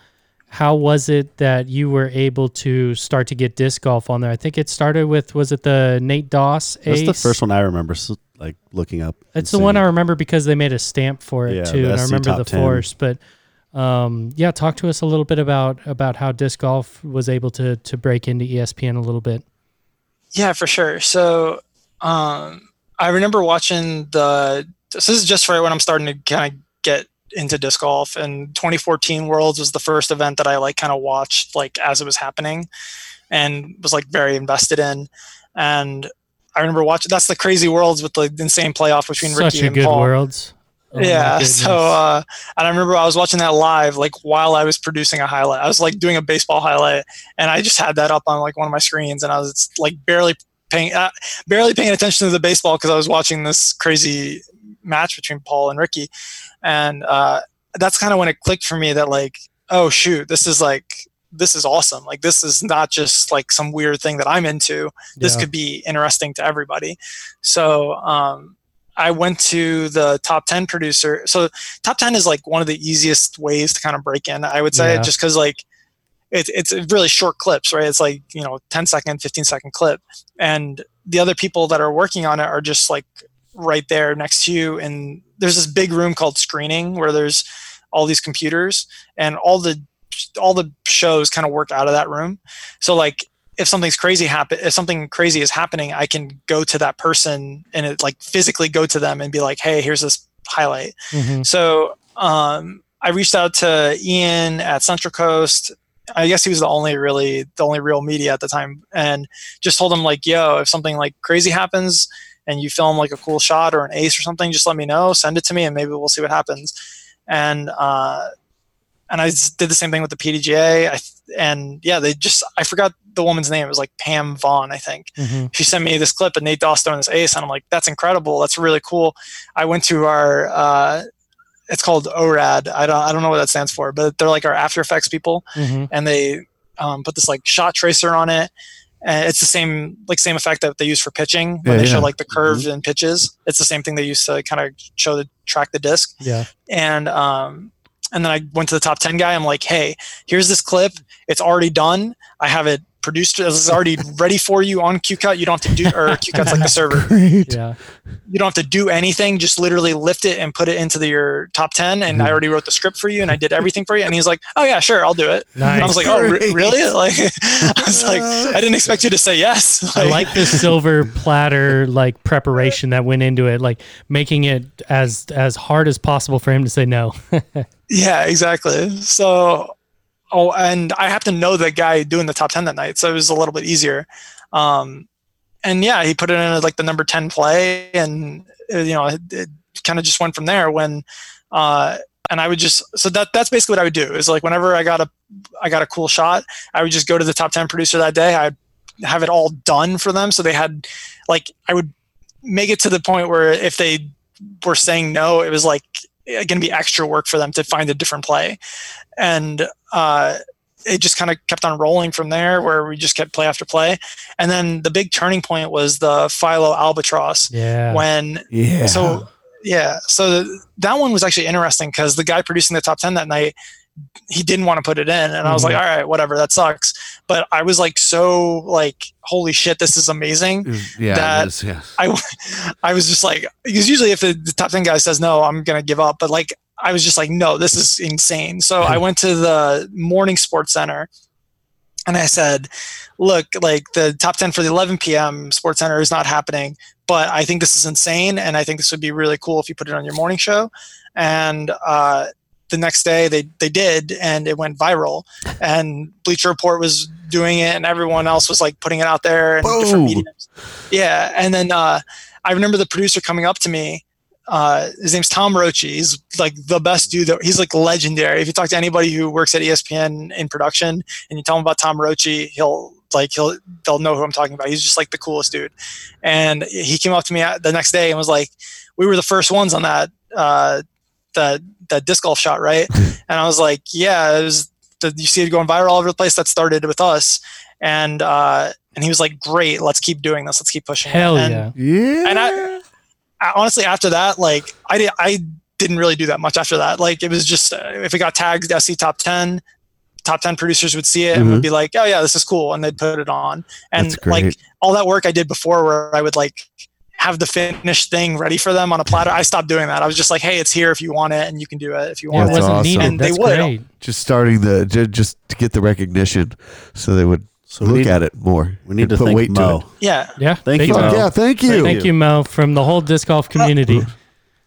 how was it that you were able to start to get disc golf on there? I think it started with was it the Nate Doss That's the first one I remember, like looking up. It's the one I remember because they made a stamp for it Yeah, too, and I remember the 10. force. But um, yeah, talk to us a little bit about about how disc golf was able to to break into ESPN a little bit. Yeah, for sure. So um, I remember watching the. This is just right when I'm starting to kind of get into disc golf, and 2014 Worlds was the first event that I like kind of watched like as it was happening, and was like very invested in. And I remember watching. That's the crazy Worlds with the insane playoff between Such Ricky a and good Paul. worlds. Oh, yeah. So, uh, and I remember I was watching that live, like while I was producing a highlight. I was like doing a baseball highlight, and I just had that up on like one of my screens, and I was like barely paying, uh, barely paying attention to the baseball because I was watching this crazy match between Paul and Ricky, and uh, that's kind of when it clicked for me that like, oh shoot, this is like. This is awesome. Like this is not just like some weird thing that I'm into. This Yeah. could be interesting to everybody. So um, I went to the top 10 producer. So top 10 is like one of the easiest ways to kind of break in, I would say, Yeah. just because like it, it's really short clips, right? It's like, you know, 10 second, 15 second clip. And the other people that are working on it are just like right there next to you. And there's this big room called screening where there's all these computers and all the all the shows kind of work out of that room. So like if something's crazy happen if something crazy is happening, I can go to that person and it like physically go to them and be like, hey, here's this highlight. Mhm. So um, I reached out to Ian at Central Coast. I guess he was the only really the only real media at the time, and just told him like, "Yo, if something like crazy happens and you film like a cool shot or an ace or something, just let me know. Send it to me, and maybe we'll see what happens." And uh, and I did the same thing with the PDGA. I, and yeah, they just I forgot the woman's name. It was like Pam Vaughn, I think Mhm. she sent me this clip of Nate Doss throwing this ace, and I'm like, that's incredible. That's really cool. I went to our, uh, it's called ORAD. I don't, I don't know what that stands for, but they're like our After Effects people, Mhm. and they um, put this like shot tracer on it. And it's the same, like same effect that they use for pitching when Yeah, they show like the curves and pitches. It's the same thing they use to kind of show the track the disc Yeah. and um, and then I went to the top ten guy. I'm like, hey, here's this clip. It's already done. I have it produced. is already ready for you on QCut. You don't have to do or [LAUGHS] QCut's like the server. Great. Yeah. You don't have to do anything. Just literally lift it and put it into the, your top ten. And I mm-hmm. already wrote the script for you, and I did everything for you. And he's like, oh yeah, sure, I'll do it. Nice. And I was like, oh re- really? [LAUGHS] Like I was like, I didn't expect you to say yes. [LAUGHS] I like the silver platter like preparation that went into it, like making it as as hard as possible for him to say no. Yeah, exactly. So, oh, and I happen to know the guy doing the top 10 that night. So it was a little bit easier. Um, and yeah, he put it in like the number 10 play. And, uh, you know, it, it kind of just went from there when, uh, and I would just, so that, that's basically what I would do is like, whenever I got a, I got a cool shot, I would just go to the top 10 producer that day. I'd have it all done for them. So they had like, I would make it to the point where if they were saying no, it was like, going to be extra work for them to find a different play and uh, it just kind of kept on rolling from there where we just kept play after play and then the big turning point was the philo albatross yeah. when Yeah. so yeah so th- that one was actually interesting because the guy producing the top 10 that night he didn't want to put it in and i was like Mhm. all right whatever that sucks but i was like so like holy shit this is amazing yeah. that- is, yeah. I, I was just like, because usually if the, the top 10 guy says no, I'm going to give up. But like, I was just like, no, this is insane. So I [LAUGHS] went to the morning sports center and I said, look, like the top 10 for the 11 p.m. sports center is not happening, but I think this is insane. And I think this would be really cool if you put it on your morning show. And, uh, the next day they, they did and it went viral. [LAUGHS] And bleacher report was doing it and everyone else was like putting it out there and different mediums. Yeah and then uh, i remember the producer coming up to me uh, his name's tom rochi he's like the best dude that, he's like legendary. If you talk to anybody who works at espn in production and you tell him about tom rochi he'll like he'll they'll know who i'm talking about. He's just like the coolest dude. And he came up to me uh, the next day and was like we were the first ones on that uh, that that disc golf shot right? [LAUGHS] And i was like yeah it was the, you see it going viral all over the place. That started with us. And uh and he was like great. Let's keep doing this. Let's keep pushing it." Hell And yeah. Yeah. And I- I- honestly after that like i did i didn't really do that much after that. Like it was just uh, if it got tagged se top 10 top 10 producers would see it and would be like oh yeah this is cool. And they'd put it on. And like all that work i did before where i would like have the finished thing ready for them on a platter i stopped doing that i was just like hey it's here if you want it and you can do it if you want it That's it wasn't awesome. needed. And they That's would. great. just starting the just to get the recognition, so they would So look need, at it more. we need to put weight Mo. to it. yeah Yeah. Thank big you, Mo. yeah, thank you. Thank you, Mo, from the whole disc golf community.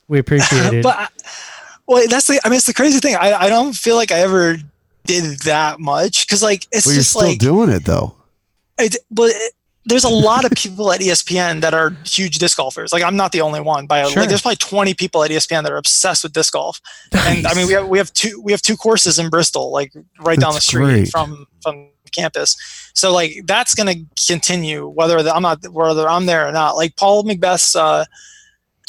We appreciate it. [LAUGHS] but I- well that's the i mean it's the crazy thing i, I don't feel like i ever did that much because like it's Well, you're just still like doing it though. it, but it, there's a lot of people at ESPN that are huge disc golfers. Like I'm not the only one. By Sure. like, there's probably 20 people at ESPN that are obsessed with disc golf. And I mean, we have we have two we have two courses in Bristol, like right down the street great. from from campus. So like that's going to continue whether the, I'm not whether I'm there or not. Like Paul McBeth's uh,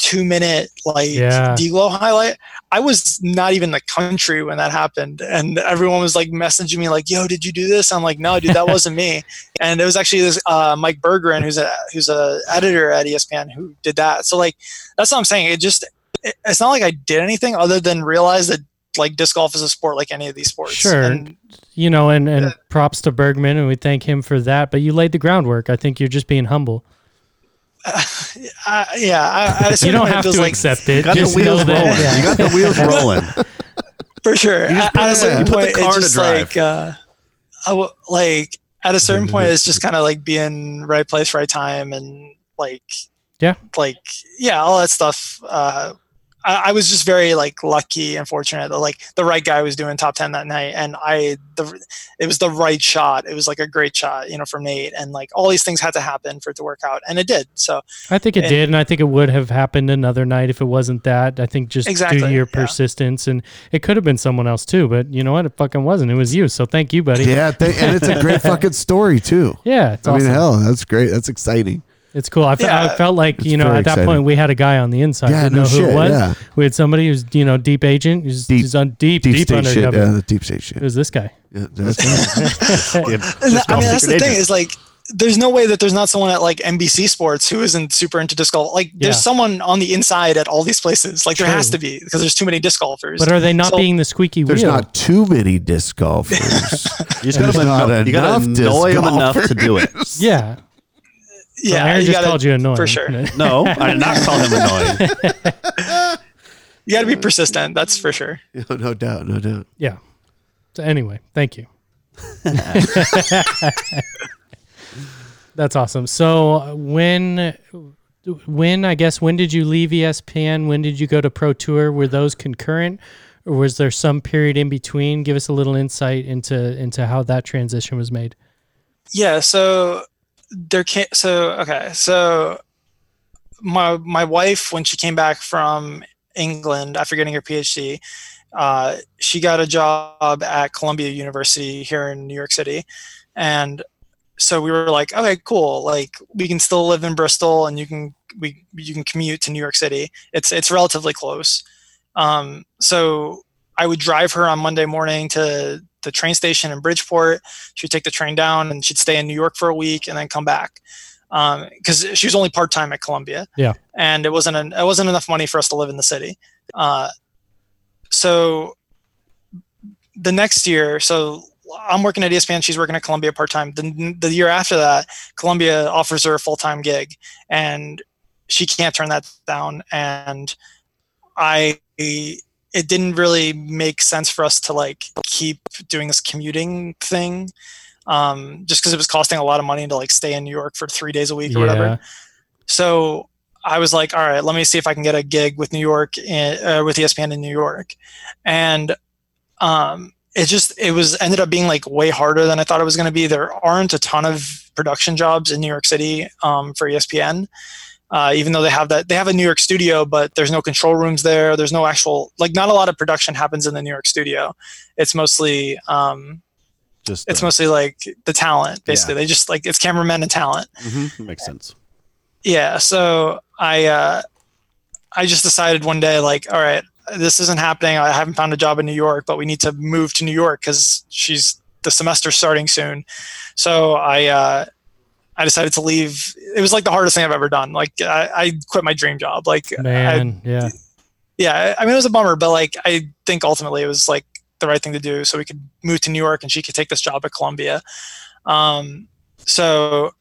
two minute like Yeah. D-Glow highlight. I was not even in the country when that happened, and everyone was like messaging me like, "Yo, did you do this?" I'm like, "No, dude, that wasn't me." [LAUGHS] And it was actually this uh, Mike Bergeron, who's a who's a editor at ESPN, who did that. So like that's what I'm saying. It just it, it's not like I did anything other than realize that like disc golf is a sport like any of these sports. Sure. And You know, and, and props to Bergman, and we thank him for that. But you laid the groundwork. I think you're just being humble. [LAUGHS] uh, yeah, I, at a You don't have to like accept it. You got Just the wheels know that- rolling. yeah. You got the wheels [LAUGHS] rolling. for sure. You just At, put- at a certain yeah, put the point, car it's to just drive. like, uh, I w- like at a certain point, it's just [LAUGHS] kind of like being right place, right time, and like, Yeah. like yeah, all that stuff. Uh, I, I was just very like lucky and fortunate that like the right guy was doing top ten that night, and I the it was the right shot. It was like a great shot, you know, from Nate, and like all these things had to happen for it to work out, and it did. So I think it And- did, and I think it would have happened another night if it wasn't that. I think just due to Exactly, your yeah. persistence, and it could have been someone else too. But you know what? It fucking wasn't. It was you. So thank you, buddy. Yeah, th- and it's a great [LAUGHS] fucking story too. Yeah, it's I awesome. mean, hell, that's great. That's exciting. It's cool. I, fe- I felt like It's you know very at that exciting. point we had a guy on the inside. Yeah, Didn't no know who shit, it was. yeah. We had somebody who's you know deep agent. Who's, Deep- who's on deep Deep, deep, state shit. Yeah, the deep state shit. Who's this guy? Yeah, that's And [LAUGHS] I mean, that's the thing is like, there's no way that there's not someone at like NBC Sports who isn't super into disc golf. Like, Yeah. there's someone on the inside at all these places. Like, there has to be because there's too many disc golfers. But are they not So- being the squeaky There's wheel? not too many disc golfers. [LAUGHS] You just gotta, not anno- you gotta enough disc annoy them enough to do it. yeah. So yeah, Aaron just gotta, called you annoying for sure. [LAUGHS] No, I did not call him annoying. [LAUGHS] you got to be persistent. That's for sure. [LAUGHS] no, no doubt, no doubt. yeah. So anyway, thank you. That's awesome. So uh, when when I guess when did you leave ESPN? When did you go to Pro Tour? Were those concurrent or was there some period in between? Give us a little insight into into how that transition was made. Yeah. So there can't. So okay. So my my wife, when she came back from England after getting her PhD, uh, she got a job at Columbia University here in New York City, and so we were like, okay, cool. Like we can still live in Bristol, and you can we you can commute to New York City. It's it's relatively close. Um, so I would drive her on Monday morning to the train station in Bridgeport. She'd take the train down, and she'd stay in New York for a week, and then come back because she was only part time at Columbia. Yeah. and it wasn't an, it wasn't enough money for us to live in the city. Uh, so the next year, so I'm working at ESPN. She's working at Columbia part time. The, the year after that, Columbia offers her a full time gig, and she can't turn that down. And I, it didn't really make sense for us to like keep doing this commuting thing, um, just because it was costing a lot of money to like stay in New York for three days a week or whatever. So I was like, all right, let me see if I can get a gig with New York in, uh, with ESPN in New York, and um, it just it was ended up being like way harder than I thought it was going to be. There aren't a ton of production jobs in New York City um, for ESPN. Uh, even though they have that, they have a New York studio, but there's no control rooms there. There's no actual, like, not a lot of production happens in the New York studio. It's mostly, um, Just it's uh, mostly like the talent. Basically, they just like it's cameramen and talent Mm-hmm. makes sense. yeah so i uh i just decided one day like all right this isn't happening i haven't found a job in new york but we need to move to new york because she's the semester starting soon so i uh i decided to leave. It was like the hardest thing i've ever done. Like i, I quit my dream job. Like I, Man, yeah. yeah i mean it was a bummer but like i think ultimately it was like the right thing to do so we could move to new york and she could take this job at columbia. Um so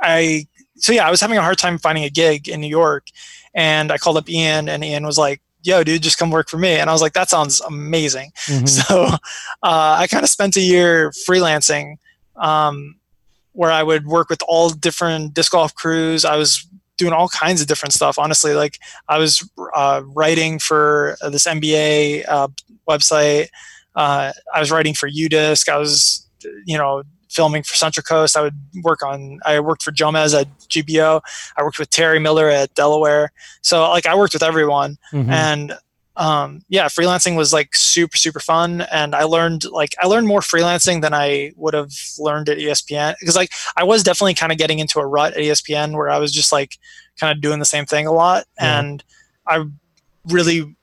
i so yeah i was having a hard time finding a gig in new york and i called up ian and ian was like yo dude just come work for me. And i was like that sounds amazing. Mhm. [LAUGHS] so uh, I kind of spent a year freelancing, um, where I would work with all different disc golf crews. I was doing all kinds of different stuff. Honestly, like I was uh, writing for this NBA uh, website. Uh, I was writing for UDisc. I was, you know, filming for Central Coast. I would work on. I worked for Jomez at GBO. I worked with Terry Miller at Delaware. So like I worked with everyone, Mhm. and um, yeah, freelancing was like super super fun, and I learned like I learned more freelancing than I would have learned at ESPN because like I was definitely kind of getting into a rut at ESPN where I was just like kind of doing the same thing a lot, Yeah. and I really,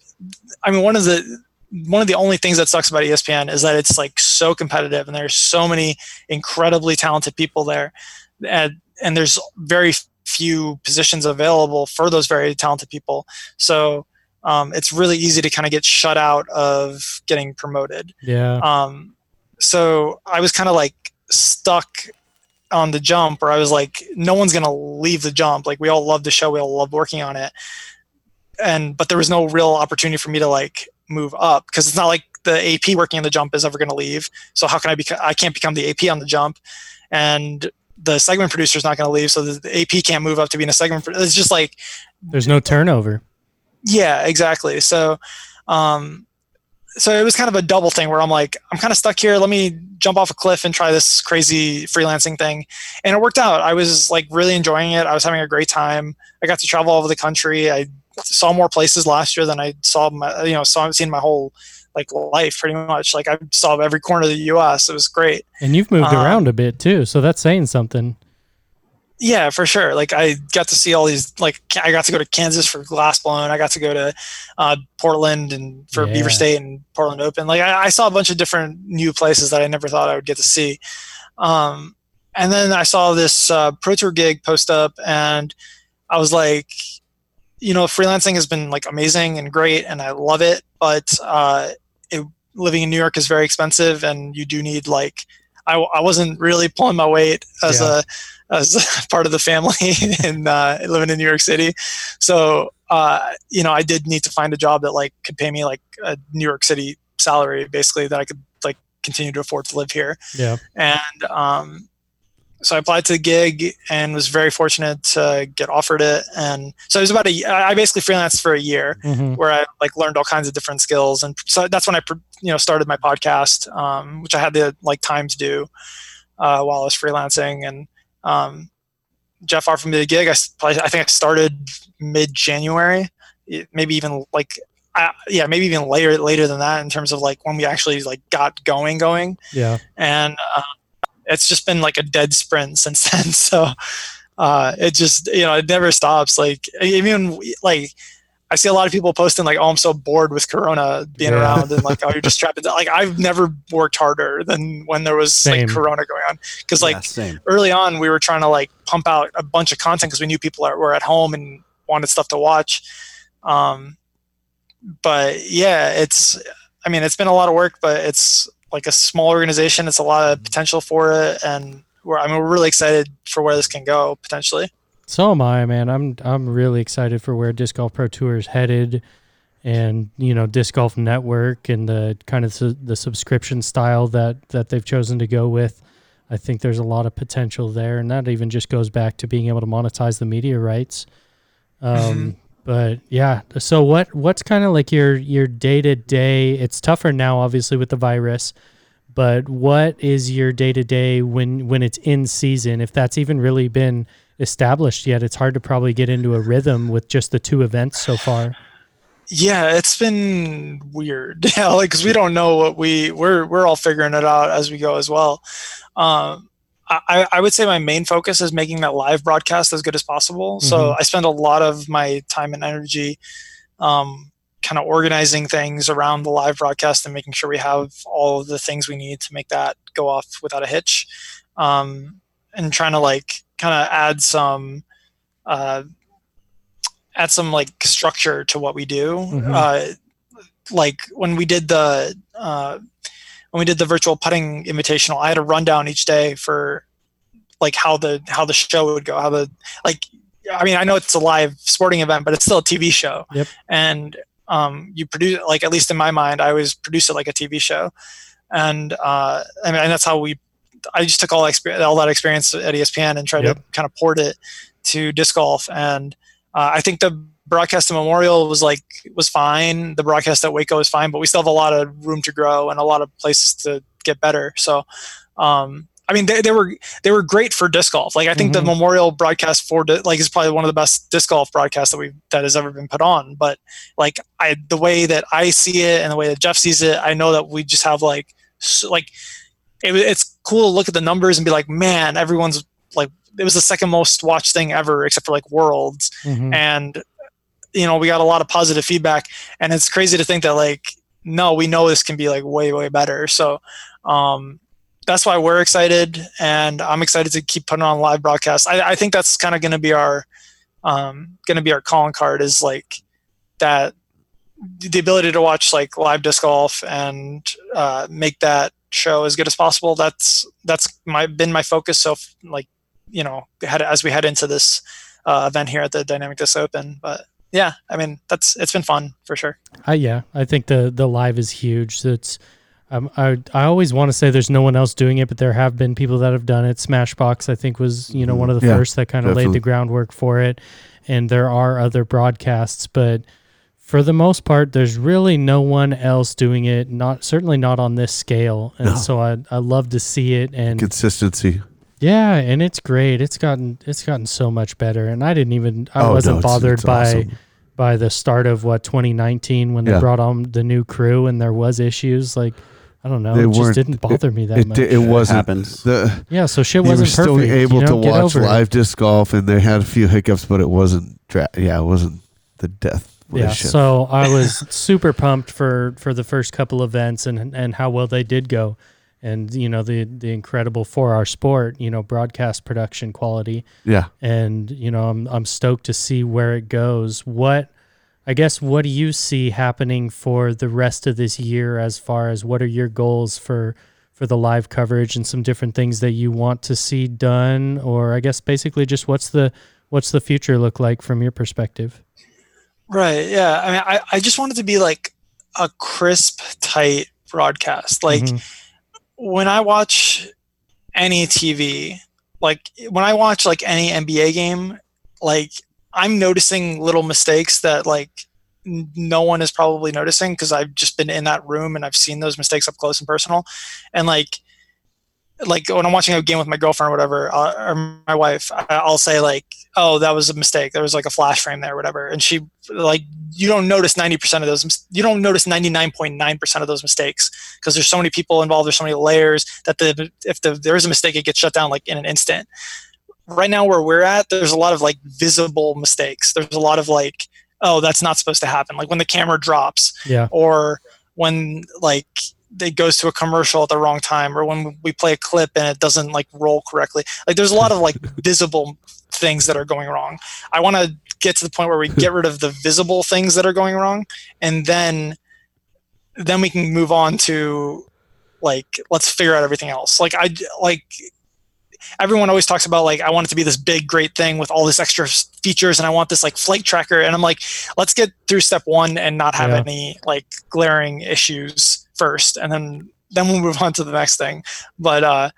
I mean, one of the one of the only things that sucks about ESPN is that it's like so competitive, and there's so many incredibly talented people there, and and there's very few positions available for those very talented people. So um, it's really easy to kind of get shut out of getting promoted. yeah. Um, so I was kind of like stuck on the jump or I was like, no one's gonna leave the jump. Like we all love the show, we all love working on it, and but there was no real opportunity for me to like move up because it's not like the AP working on the jump is ever gonna leave. So how can I become? I can't become the AP on the jump, and the segment producer is not going to leave, so the, the AP can't move up to being a segment. pro- It's just like There's no turnover. Yeah, exactly. So, um, so it was kind of a double thing where I'm like, I'm kind of stuck here. Let me jump off a cliff and try this crazy freelancing thing, and it worked out. I was like really enjoying it. I was having a great time. I got to travel all over the country. I saw more places last year than I saw my, you know, saw seen my whole like life pretty much. Like I saw every corner of the U.S. It was great. And you've moved Um, around a bit too, so that's saying something. Yeah, for sure. Like I got to see all these. Like I got to go to Kansas for glass blown. I got to go to uh, Portland and for Yeah. Beaver State and Portland Open. Like I, I saw a bunch of different new places that I never thought I would get to see. Um, and then I saw this uh, Pro Tour gig post up, and I was like, you know, freelancing has been like amazing and great, and I love it. But uh, it, living in New York is very expensive, and you do need like. I, I wasn't really pulling my weight as Yeah. a as [LAUGHS] part of the family [LAUGHS] and uh, living in New York City. So, uh, you know, I did need to find a job that like could pay me like a New York City salary, basically that I could like continue to afford to live here. Yeah. And um, so I applied to the gig and was very fortunate to get offered it. And so it was about a, I basically freelanced for a year hmm where I like learned all kinds of different skills, and so that's when I you know started my podcast, um, which I had the like time to do uh, while I was freelancing. And um, Jeff offered me the gig. I, I think I started mid January, maybe even like I, yeah, maybe even later later than that in terms of like when we actually like got going going Yeah. and uh, it's just been like a dead sprint [LAUGHS] since then. So uh, it just you know it never stops. Like even like I see a lot of people posting like, "Oh, I'm so bored with Corona being Yeah. around," and like, "Oh, you're just [LAUGHS] trapped." Like I've never worked harder than when there was Same. like Corona going on because like Yeah, early on we were trying to like pump out a bunch of content because we knew people are, were at home and wanted stuff to watch um but yeah it's i mean it's been a lot of work but it's like a small organization it's a lot of potential for it and we're i mean we're really excited for where this can go potentially So am I, man. I'm I'm really excited for where Disc Golf Pro Tour is headed, and you know, Disc Golf Network and the kind of su- the subscription style that that they've chosen to go with. I think there's a lot of potential there, and that even just goes back to being able to monetize the media rights. Um, But yeah, so what what's kind of like your your day to day? It's tougher now, obviously, with the virus. But what is your day to day when when it's in season? If that's even really been established yet, it's hard to probably get into a rhythm with just the two events so far. yeah it's been weird [LAUGHS] yeah like because we don't know what we we're we're all figuring it out as we go as well um I, I would say my main focus is making that live broadcast as good as possible. So Mhm. I spend a lot of my time and energy um, kind of organizing things around the live broadcast and making sure we have all of the things we need to make that go off without a hitch. Um, and trying to like kind of add some uh, add some like structure to what we do. Mhm. Uh, like when we did the uh, when we did the virtual putting invitational, I had a rundown each day for like how the how the show would go, how the like. I mean, I know it's a live sporting event, but it's still a TV show, Yep. and um, you produce like at least in my mind, I always produce it like a TV show, and uh, I mean, and that's how we. I just took all that experience, all that experience at ESPN and tried Yep. to kind of port it to disc golf, and uh, I think the broadcast at Memorial was like was fine. The broadcast at Waco was fine, but we still have a lot of room to grow and a lot of places to get better. So um, I mean, they, they were they were great for disc golf. Like I think Mhm. the Memorial broadcast for like is probably one of the best disc golf broadcasts that we that has ever been put on. But like I the way that I see it and the way that Jeff sees it, I know that we just have like so, like it, it's cool to look at the numbers and be like, man, everyone's like it was the second most watched thing ever, except for like Worlds Mhm. and you know we got a lot of positive feedback and it's crazy to think that like no we know this can be like way way better. So um that's why we're excited and i'm excited to keep putting on live broadcasts. I, I think that's kind of going to be our um going to be our calling card is like that the ability to watch like live disc golf and uh, make that show as good as possible. That's that's my been my focus so like you know as we head into this uh, event here at the dynamic disc open but yeah i mean that's it's been fun for sure I, yeah, I think the the live is huge. So it's um, I I always want to say there's no one else doing it, but there have been people that have done it. SmashBoxx, I think, was you know one of the Yeah, first that kind of laid the groundwork for it, and there are other broadcasts, but for the most part, there's really no one else doing it. Not certainly not on this scale, and No. so I I love to see it and Consistency. yeah, and it's great. It's gotten it's gotten so much better, and I didn't even I Oh, wasn't it's- bothered it's by awesome. By the start of what 2019 when they Yeah. brought on the new crew and there was issues like I don't know, They it just didn't bother me that It, much. di- it wasn't happens. the yeah, so shit wasn't still perfect. able you to know, get watch live disc golf, and they had a few hiccups, but it wasn't. Dra- yeah, it wasn't the death. Yeah, wish so I was super pumped for for the first couple events and and how well they did go, and you know the the incredible for our sport, you know, broadcast production quality. yeah, and you know I'm I'm stoked to see where it goes. What I guess what do you see happening for the rest of this year as far as what are your goals for for the live coverage and some different things that you want to see done or I guess basically just what's the what's the future look like from your perspective? Right. Yeah. I mean, I, I just want it to be like a crisp, tight broadcast. Like Mhm. When I watch any TV, like when I watch like any NBA game, like I'm noticing little mistakes that like no one is probably noticing because I've just been in that room and I've seen those mistakes up close and personal. And like, like when I'm watching a game with my girlfriend or whatever, uh, or my wife, I'll say like, "Oh, that was a mistake. There was like a flash frame there, or whatever." And she like, you don't notice 90% of those. You don't notice 99.9% of those mistakes because there's so many people involved. There's so many layers that the if the, there is a mistake, it gets shut down like in an instant. Right now, where we're at, there's a lot of like visible mistakes. There's a lot of like, "Oh, that's not supposed to happen." Like when the camera drops, Yeah. or when like it goes to a commercial at the wrong time or when we play a clip and it doesn't like roll correctly. Like there's a lot of like [LAUGHS] visible things that are going wrong. I want to get to the point where we get rid of the visible things that are going wrong and then then we can move on to like let's figure out everything else. Like i like everyone always talks about like i want it to be this big great thing with all this extra features and i want this like flight tracker and i'm like let's get through step one and not have Yeah. any like glaring issues first and then then we'll move on to the next thing but uh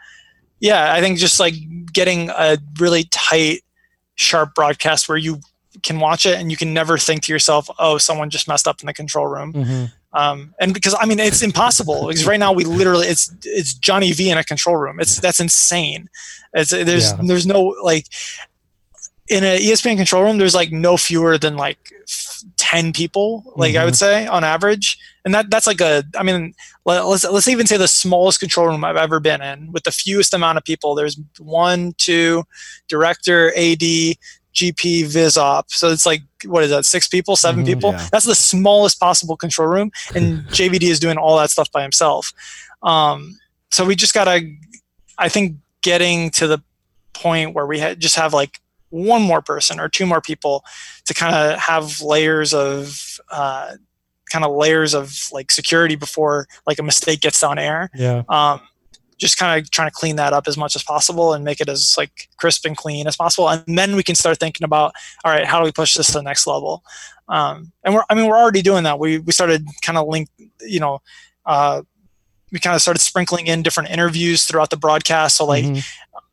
yeah i think just like getting a really tight sharp broadcast where you can watch it and you can never think to yourself oh someone just messed up in the control room Mhm. um, and because I mean it's impossible because right now we literally it's it's Johnny V in a control room. It's that's insane. It's there's Yeah. there's no like in an ESPN control room. There's like no fewer than like ten people. Like I would say on average, and that that's like a I mean let, let's let's even say the smallest control room I've ever been in with the fewest amount of people. There's one, two, director, AD. GP Visop. So it's like what is that? Six people, 7 Mhm. people. Yeah. That's the smallest possible control room, and [LAUGHS] JVD is doing all that stuff by himself. Um, so we just gotta, I think, getting to the point where we ha- just have like one more person or two more people to kind of have layers of uh, kind of layers of like security before like a mistake gets on air. Yeah. um, just kind of trying to clean that up as much as possible and make it as like crisp and clean as possible. And then we can start thinking about all right how do we push this to the next level? Um, and we're i mean we're already doing that. We we started kind of link you know uh, we kind of started sprinkling in different interviews throughout the broadcast. So like Mhm.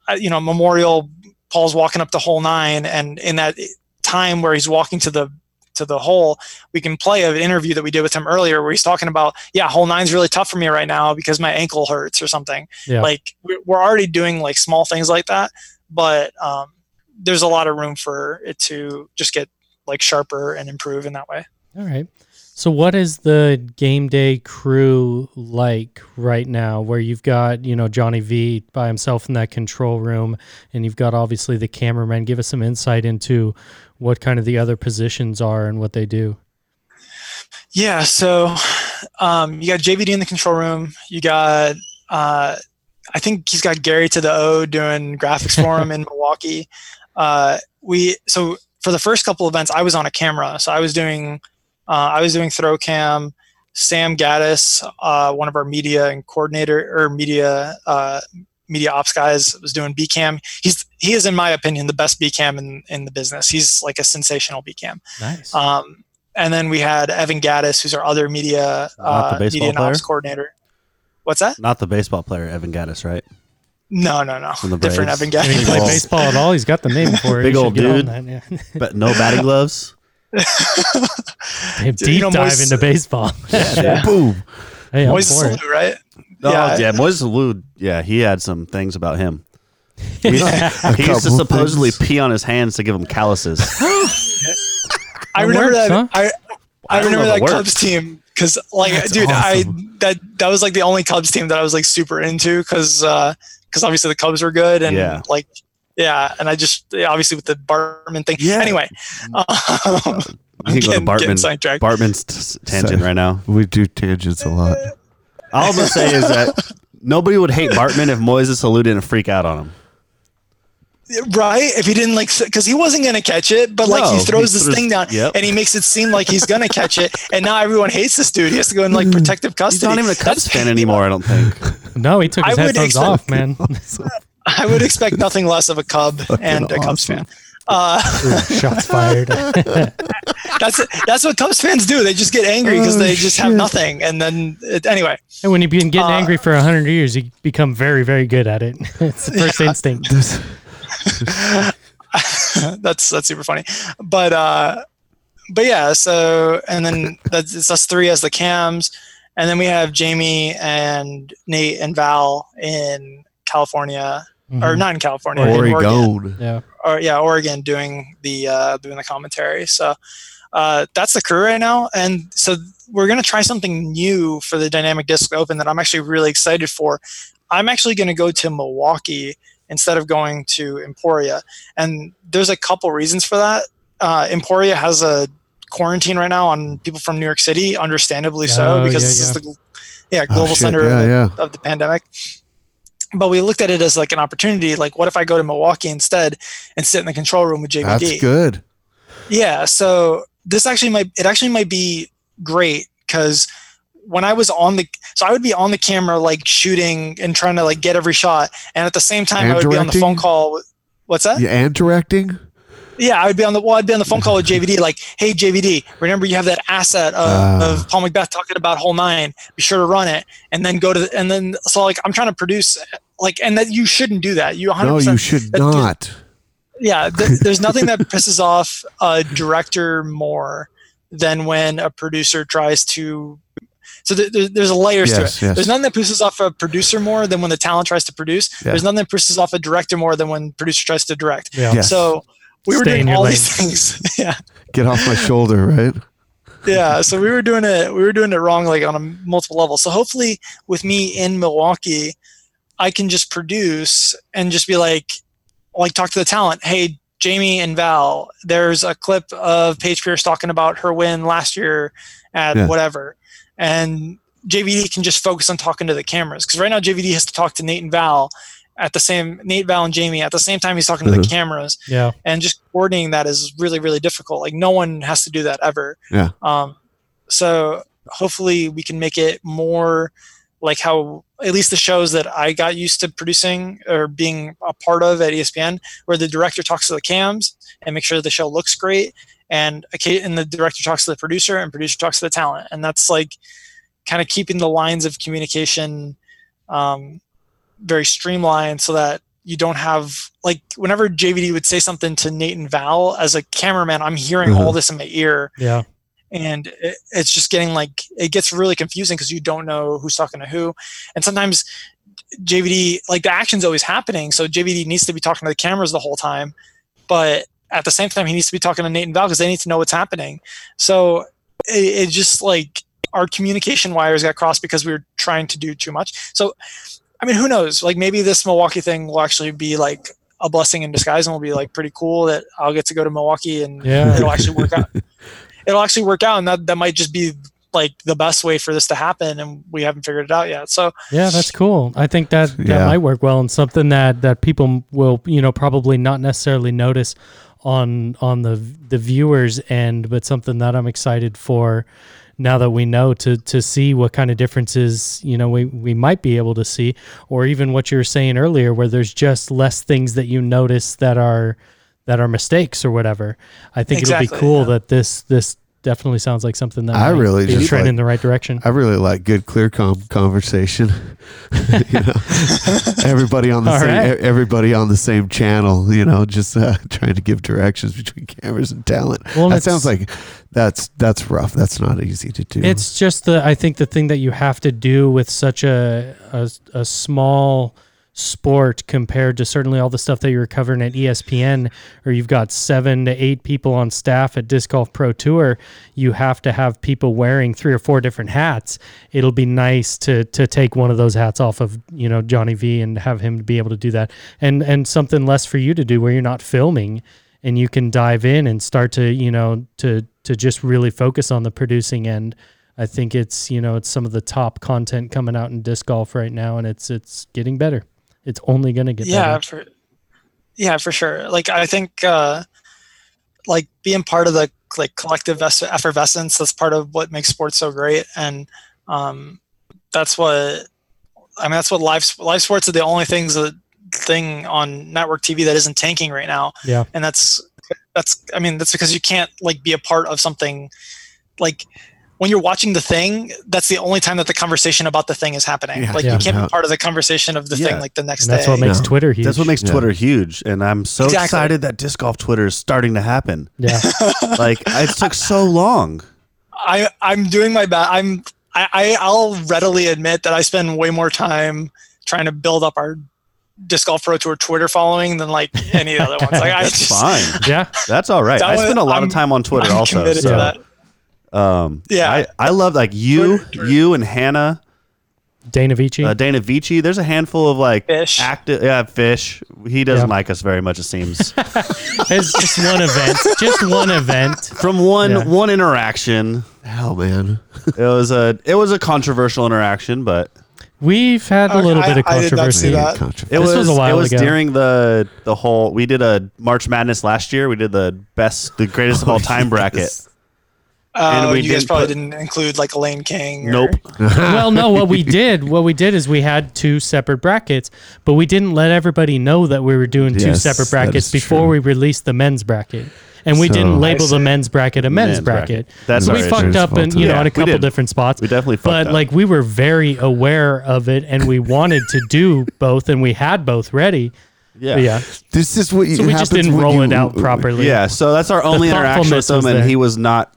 uh, you know memorial paul's walking up the whole nine and in that time where he's walking to the to the hole, we can play an interview that we did with him earlier where he's talking about, yeah, hole nine's really tough for me right now because my ankle hurts or something. Yeah. Like we- we're already doing like small things like that, but um, there's a lot of room for it to just get like sharper and improve in that way. All right. So, what is the game day crew like right now? Where you've got you know Johnny V by himself in that control room, and you've got obviously the cameraman. Give us some insight into what kind of the other positions are and what they do. Yeah, so um, you got JVD in the control room. You got, uh, I think he's got Gary to the O doing graphics for him [LAUGHS] in Milwaukee. Uh, we so for the first couple events, I was on a camera, so I was doing, uh, I was doing throw cam. Sam Gaddis, uh, one of our media and coordinator or media uh, media ops guys, was doing BCam. He's he is, in my opinion, the best BCam in in the business. He's like a sensational BCam. Nice. Um, and then we had Evan Gaddis, who's our other media uh, media and ops coordinator. What's that? Not the baseball player Evan Gattis, right? No, no, no. From the Different Evan Can he Gaddis. play baseball at all? He's got the name for it. Big old dude. that, yeah. But no batting [LAUGHS] gloves. [LAUGHS] Deep you know, dive Moise- into baseball. [LAUGHS] Boom. hey, I'm Moises for it. Alou, right? Oh, Yeah. yeah, Moises Alou, yeah, he had some things about him. [LAUGHS] A he used to supposedly things. pee on his hands to give him calluses. [GASPS] I remember works, that. huh? I, I I remember that it Cubs team because, like, That's dude, I that that was like the only Cubs team that I was like super into because because uh, obviously the Cubs were good and Yeah. like yeah, and I just obviously with the Bartman thing. Yeah. Anyway, [LAUGHS] um, You can go to getting- getting Bartman. sidetracked. Bartman's t- tangent So- right now. We do tangents a lot. [LAUGHS] All I'm gonna say is that nobody would hate Bartman if Moises Alou didn't freak out on him. right? If he didn't like, because he wasn't gonna catch it, but like No, he he throws this throws- thing down yep. and he makes it seem like he's gonna catch it, and now everyone hates this dude. He has to go in like protective custody. He's not even a Cubs fan anymore. I don't think. [LAUGHS] No, he took his I headphones accept- off, man. [LAUGHS] I would expect nothing less of a Cub and a Cubs awesome. fan. Uh, Shots fired. [LAUGHS] that's that's what Cubs fans do. They just get angry because Oh, they just have nothing, and then it, anyway. and when you've been getting Uh, angry for a hundred years, you become very, very good at it. [LAUGHS] it's the first instinct. That's that's super funny. But uh but yeah, so and then that's it's us three as the cams, and then we have Jamie and Nate and Val in California. Or Mhm. not in California, in Oregon. Oregon. Yeah. Or yeah, Oregon doing the uh doing the commentary. So uh that's the crew right now. And so we're gonna try something new for the Dynamic Disc Open that I'm actually really excited for. I'm actually gonna go to Milwaukee instead of going to Emporia. And there's a couple reasons for that. Uh, Emporia has a quarantine right now on people from New York City, understandably so, Oh, because yeah, this is the yeah, Oh, global shit. center Yeah, of, yeah. of the pandemic. But we looked at it as like an opportunity. Like, what if I go to Milwaukee instead and sit in the control room with JVD? That's good. Yeah. So this actually might it actually might be great because when I was on the so I would be on the camera like shooting and trying to like get every shot, and at the same time And I would be on the phone call. With, what's that? Yeah, and directing. Yeah, I would be on the well, I'd be on the phone call with JVD, like, hey JVD, remember you have that asset of, Ah. of Paul McBeth talking about hole nine. Be sure to run it, and then go to the, and then so like I'm trying to produce like, and that you shouldn't do that. You 100. No, you should that not. yeah, th- [LAUGHS] there's nothing that pisses off a director more than when a producer tries to. So th- there- there's layers to it. Yes, yes. There's nothing that pisses off a producer more than when the talent tries to produce. Yeah. There's nothing that pisses off a director more than when the producer tries to direct. Yeah. Yes. So we were Stay in doing all lane. these things. [LAUGHS] yeah, Get off my shoulder, right? yeah. So we were doing it. We were doing it wrong, like on a multiple level. So hopefully, with me in Milwaukee, I can just produce and just be like, like talk to the talent. Hey, Jamie and Val, there's a clip of Paige Pierce talking about her win last year at Yeah. whatever, and JVD can just focus on talking to the cameras because right now JVD has to talk to Nate and Val at the same Nate, Val, and Jamie at the same time he's talking to the Mhm. cameras Yeah. and just coordinating that is really really difficult like no one has to do that ever Yeah. um so hopefully we can make it more like how at least the shows that i got used to producing or being a part of at espn where the director talks to the cams and make sure the show looks great and occa- and the director talks to the producer and producer talks to the talent and that's like kind of keeping the lines of communication um, very streamlined so that you don't have like whenever JVD would say something to Nate and Val as a cameraman, I'm hearing Mhm. all this in my ear, Yeah. and it, it's just getting like it gets really confusing because you don't know who's talking to who, and sometimes JVD like the action's always happening, so JVD needs to be talking to the cameras the whole time, but at the same time he needs to be talking to Nate and Val because they need to know what's happening. So it, it just like our communication wires got crossed because we were trying to do too much. So I mean, who knows? Like maybe this Milwaukee thing will actually be like a blessing in disguise and will be like pretty cool that I'll get to go to Milwaukee and Yeah. it'll actually work out. [LAUGHS] It'll actually work out, and that that might just be like the best way for this to happen, and we haven't figured it out yet. So Yeah, that's cool. I think that that Yeah. might work well and something that that people will, you know, probably not necessarily notice on on the the viewers end, but something that I'm excited for now that we know to to see what kind of differences, you know, we we might be able to see or even what you were saying earlier where there's just less things that you notice that are that are mistakes or whatever. I think it'll be cool yeah. that this this definitely sounds like something that I might really be a just trend like- in the right direction. I really like good clear com- conversation. [LAUGHS] you know, [LAUGHS] everybody on the All same right. e- everybody on the same channel. You know, just uh, [LAUGHS] trying to give directions between cameras and talent. Well, that it's- sounds like that's that's rough. That's not easy to do. It's just the I think the thing that you have to do with such a a, a small sport compared to certainly all the stuff that you're covering at ESPN or you've got 7 to 8 people on staff at Disc Golf Pro Tour you have to have people wearing three or four different hats. It'll be nice to to take one of those hats off of you know Johnny V and have him be able to do that. And and something less for you to do where you're not filming and you can dive in and start to you know to to just really focus on the producing end. I think it's you know it's some of the top content coming out in disc golf right now and it's it's getting better it's only going to get yeah, better for yeah, for sure. Like I think uh, like being part of the like collective effervescence that's part of what makes sports so great, and um, that's what I mean. That's what live live sports are the only things that thing on network TV that isn't tanking right now. Yeah. and that's that's I mean that's because you can't like be a part of something like when you're watching the thing, that's the only time that the conversation about the thing is happening. Yeah. like Yeah. you can't Yeah. be part of the conversation of the Yeah. thing like the next and that's day. what makes Yeah. twitter huge That's what makes Yeah. Twitter huge, and I'm so Exactly. excited that disc golf Twitter is starting to happen. yeah [LAUGHS] Like it took so long. I I'm doing my best. I'm I, I I'll readily admit that I spend way more time trying to build up our disc golf pro tour Twitter following than like any other ones. Like I [LAUGHS] That's just fine. yeah That's all right. That I spend a lot I'm- of time on Twitter I'm also. committed So, to that. Um, Yeah. I, I love like you, you and Hannah, dana vici uh, Dana Vici. There's a handful of like Fish. active. Yeah, fish. He doesn't Yeah. like us very much. It seems [LAUGHS] it's just one event just one event from one Yeah. one interaction. hell, man. It was a it was a controversial interaction, but we've had a Okay, little I- bit of I did not controversy see that. It This was, was a while it was ago. during the the whole we did a March Madness last year. We did the best the greatest of all time bracket. Uh, we you guys probably put- didn't include like Elaine King. or- Nope. [LAUGHS] well, no, what we did, what we did is we had two separate brackets, but we didn't let everybody know that we were doing two Yes, separate brackets before true. we released the men's bracket. And we So- didn't label the men's bracket a men's, Men's bracket. bracket. That's so we fucked up in you know Yeah, in a couple different spots. We definitely fucked but up. like we were very aware of it, and we wanted to do both, and we had both ready. Yeah. Yeah. This is what you. So we just didn't roll you- it out properly. Yeah, so that's our only interaction with him, and there. he was not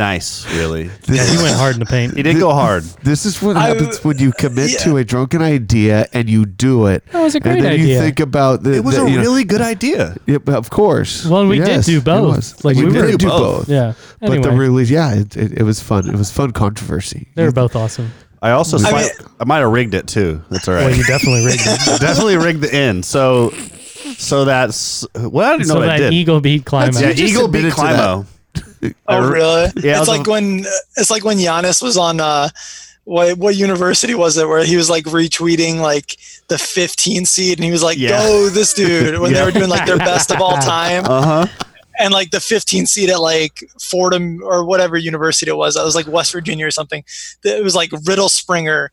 nice, really. [LAUGHS] This Yeah, he went hard in the paint. He didn't go hard. [LAUGHS] This is what I- happens when you commit yeah. to a drunken idea and you do it. That was a great and then idea. you think about the. It was the- a you know- really good idea. Yeah, but of course. Well, we did do it both. was. Like, we, we did were- do both. both. Yeah. But Anyway, the release, yeah, it, it, it was fun. It was fun controversy. they were both awesome. I also I slight- I, might have rigged it too. That's all Well, right. you definitely rigged it. [LAUGHS] definitely rigged the end. So so that's well, I didn't know so what I that did. eagle beat Climo. yeah, You just Eagle beat admitted to Climo. Oh I- really? Yeah, it's like a- when it's like when Giannis was on uh what what university was it where he was like retweeting like the 15 seed and he was like Yeah. go this dude when they were doing like their best of all time [LAUGHS] Uh huh. and like the 15 seed at like Fordham or whatever university it was that was like West Virginia or something it was like Riddle Springer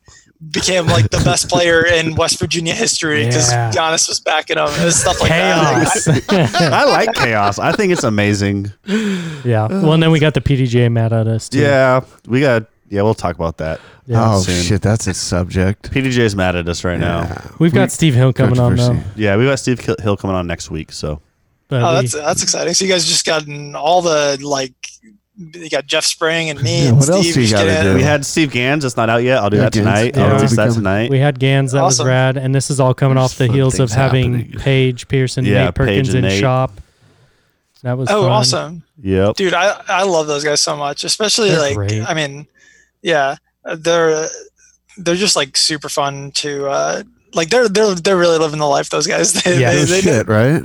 became like the best player in West Virginia history because Yeah. Giannis was backing him and stuff like that Chaos. [LAUGHS] I like chaos. I think it's amazing. yeah. Well, and then we got the PDJ mad at us too. Yeah, we got Yeah, we'll talk about that. Yeah. oh soon. shit, that's a subject. PDJ's mad at us right now. We've got Steve Hill coming on though. Yeah, we got Steve Hill coming on next week. So oh, But Oh, we- that's that's exciting. So you guys just gotten all the like, you got Jeff Spring and [LAUGHS] me Yeah, and what Steve. else you gotta do? we had Steve Gans. It's not out yet. I'll do Yeah, that tonight. Yeah. I'll release that tonight. we had Gans that Awesome. was rad, and this is all coming There's off the heels of things having happening. Paige Pearson, Yeah, Nate Perkins Paige and in Nate. shop. That was Oh, fun. awesome, Yep. dude! I I love those guys so much, especially They're like great. I mean, yeah, they're they're just like super fun to uh like they're they're they're really living the life. Those guys, [LAUGHS] they Yeah. they, No they, shit, right?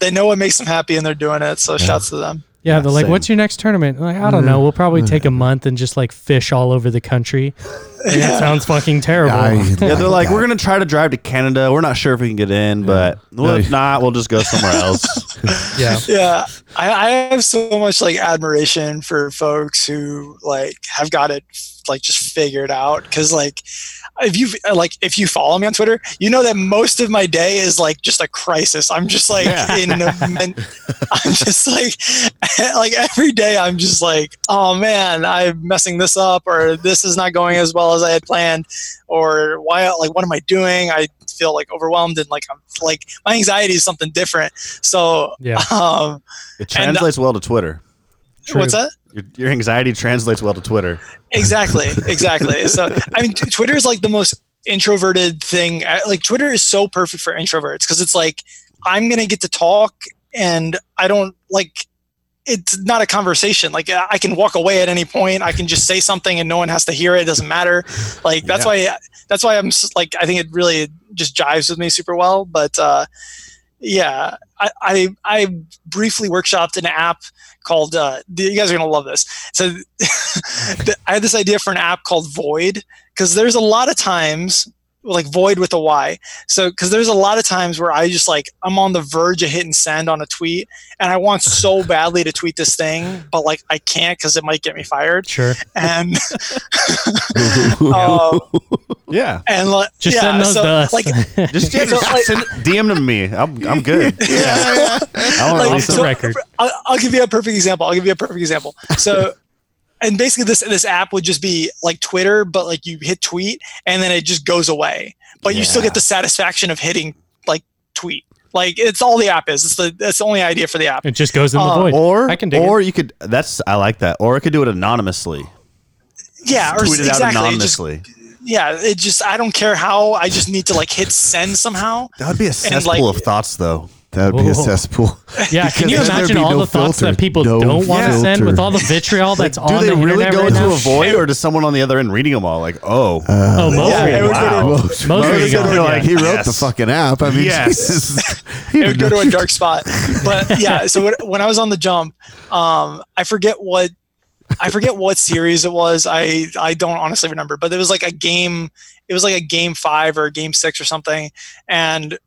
they know what makes them happy and they're doing it. So shouts to them. Yeah, they're like, same. "What's your next tournament?" I'm Like, I don't know. We'll probably mm. take a month and just like fish all over the country. [LAUGHS] And It sounds fucking terrible. I [LAUGHS] Yeah, they're like, that. we're gonna try to drive to Canada. We're not sure if we can get in, but well, if not, we'll just go somewhere else. [LAUGHS] yeah, yeah I, I have so much like admiration for folks who like have got it like just figured out because like if you like if you follow me on twitter you know that most of my day is like just a crisis i'm just like Yeah. in men- [LAUGHS] i'm just like [LAUGHS] like every day i'm just like oh man i'm messing this up or this is not going as well as i had planned or why like what am i doing i feel like overwhelmed and like i'm like my anxiety is something different so yeah. um It translates well to Twitter. True. What's that? Your, your anxiety translates well to Twitter. Exactly, [LAUGHS] exactly. So I mean, t- Twitter is like the most introverted thing. Like Twitter is so perfect for introverts because it's like I'm gonna get to talk, and I don't like. It's not a conversation. Like I I can walk away at any point. I can just say something, and no one has to hear it. It doesn't matter. Like that's Yeah. why. That's why I'm s- like I think it really just jives with me super well. But uh, yeah, I, I I briefly workshopped an app called. Uh, you guys are gonna love this. So [LAUGHS] I had this idea for an app called Void because there's a lot of times like Void with a Y. So because there's a lot of times where I just like I'm on the verge of hitting send on a tweet and I want so [LAUGHS] badly to tweet this thing, but like I can't because it might get me fired. Sure. And [LAUGHS] [LAUGHS] um, Yeah, and like Just yeah, send those so, to us. like just, yeah, So, like- send, DM them to me. I'm, I'm good. yeah. I want Like, to Off the so- record. I'll, I'll give you a perfect example. I'll give you a perfect example. So, and basically, this this app would just be like Twitter, but like you hit tweet and then it just goes away, but you still get the satisfaction of hitting like tweet. Like it's all the app is. It's the that's the only idea for the app. It just goes in the Uh, void. Or I can dig or you could. That's I like that. Or I could do it anonymously. Yeah, or Tweet it out exactly. It just, anonymously. yeah, it just I don't care how. I just need to like hit send somehow. that would be a like- cesspool of thoughts, though. That would be a cesspool. [LAUGHS] Yeah, can [LAUGHS] you imagine all no the thoughts filter. that people No don't want to send with all the vitriol [LAUGHS] that's Do on the internet Do they really go right into now? a void, or does someone on the other end reading them all? Like, oh, Oh, most Yeah, reading. it would go to- Wow. Reading. them You're like, he wrote yes. the fucking app. I mean, Yes. Jesus. He it would go to a dark spot. But yeah, so when, when I was on the jump, um, I forget what I forget what series it was. I I don't honestly remember, but it was like a game. It was like a game five or a game six or something, and s-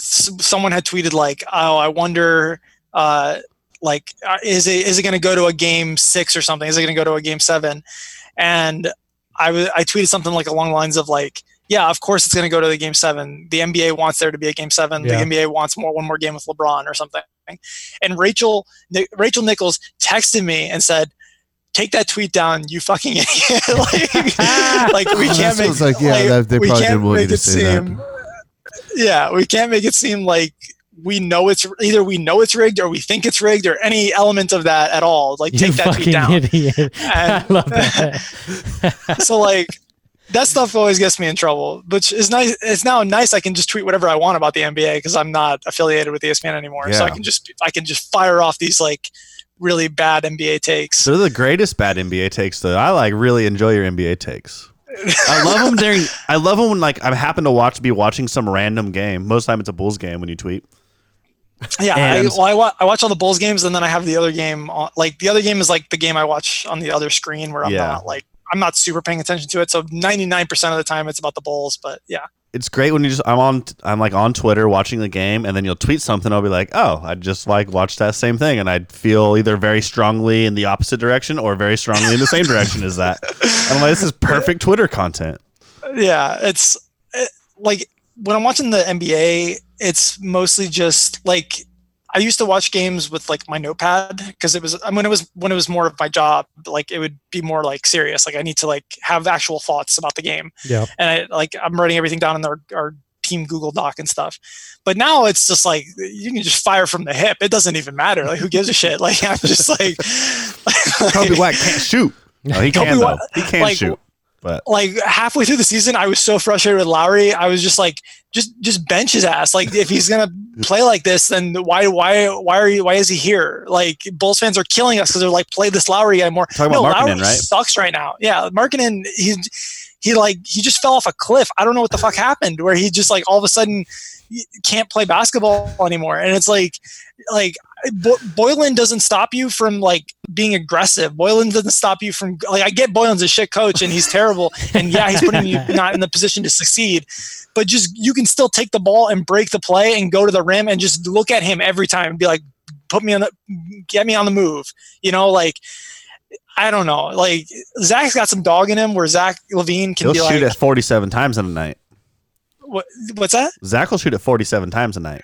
someone had tweeted like, "Oh, I wonder." Uh, like uh, is it is it going to go to a game six or something is it going to go to a game seven and i i tweeted something like along the lines of like yeah of course it's going to go to the game seven the nba wants there to be a game seven Yeah. the nba wants more one more game with lebron or something and rachel rachel nichols texted me and said take that tweet down you fucking [LAUGHS] idiot [LAUGHS] like, [LAUGHS] like we Oh, can't make like, yeah, like, they we probably can't didn't want you make it say that. Seem yeah we can't make it seem like we know it's either we know it's rigged or we think it's rigged or any element of that at all like You take that tweet down idiot. [LAUGHS] I love that. [LAUGHS] so like that stuff always gets me in trouble which is nice it's now nice i can just tweet whatever i want about the nba because i'm not affiliated with espn anymore so i can just i can just fire off these like really bad nba takes they're the greatest bad NBA takes. Though I like really enjoy your NBA takes. I love them during. I love them when like I happen to watch be watching some random game. Most of the time it's a Bulls game when you tweet. yeah I, well, I, wa- I watch all the bulls games and then i have the other game on like the other game is like the game i watch on the other screen where i'm Yeah. not like i'm not super paying attention to it so 99% of the time it's about the bulls but yeah It's great when you just I'm on I'm like on Twitter watching the game and then you'll tweet something. I'll be like, oh, I just like watched that same thing, and I'd feel either very strongly in the opposite direction or very strongly in the same direction as that. And I'm like, this is perfect Twitter content. yeah it's it, like when i'm watching the nba it's mostly just like I used to watch games with like my notepad because it was when it was when it was more of my job. Like it would be more like serious. Like I need to like have actual thoughts about the game, Yeah. and I like I'm writing everything down in our, our team Google Doc and stuff. But now it's just like you can just fire from the hip. It doesn't even matter. Like who gives a shit? [LAUGHS] Like I'm just like, [LAUGHS] Coby White can't shoot. No, he Coby can though. White- He can like, shoot. But like halfway through the season, I was so frustrated with Lauri. I was just like, just just bench his ass. Like if he's gonna [LAUGHS] play like this, then why why why are you why is he here? Like Bulls fans are killing us because they're like, play this Lauri guy more. Talking no, about Lauri right? sucks right now. Yeah, Markkanen, he he like he just fell off a cliff. I don't know what the fuck happened where he just like all of a sudden can't play basketball anymore. And it's like like Bo- Boylen doesn't stop you from like being aggressive. Boylen doesn't stop you from like I get Boylen's a shit coach and he's terrible [LAUGHS] and yeah he's putting you not in the position to succeed, but just you can still take the ball and break the play and go to the rim and just look at him every time and be like put me on the get me on the move. You know like. I don't know. Like Zach's got some dog in him, where Zach LaVine can he'll shoot like, it 47 times in a night. what, "What's that?" Zach will shoot it 47 times a night.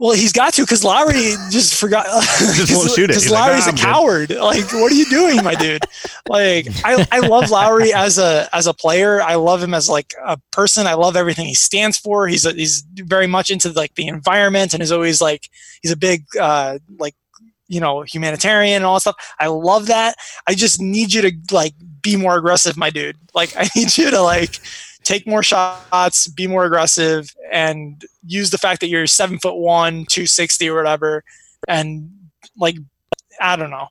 Well, he's got to because Lauri just forgot. [LAUGHS] Just won't [LAUGHS] shoot it. Because like, Lauri's "Ah, a I'm good." coward. Like, what are you doing, my dude? Like, I, I love Lauri as a as a player. I love him as like a person. I love everything he stands for. He's a, he's very much into like the environment and is always like he's a big uh like you know humanitarian and all that stuff. I love that. I just need you to like be more aggressive, my dude. Like, [LAUGHS] I need you to like take more shots, be more aggressive, and use the fact that you're seven foot one, two sixty or whatever, and like I don't know.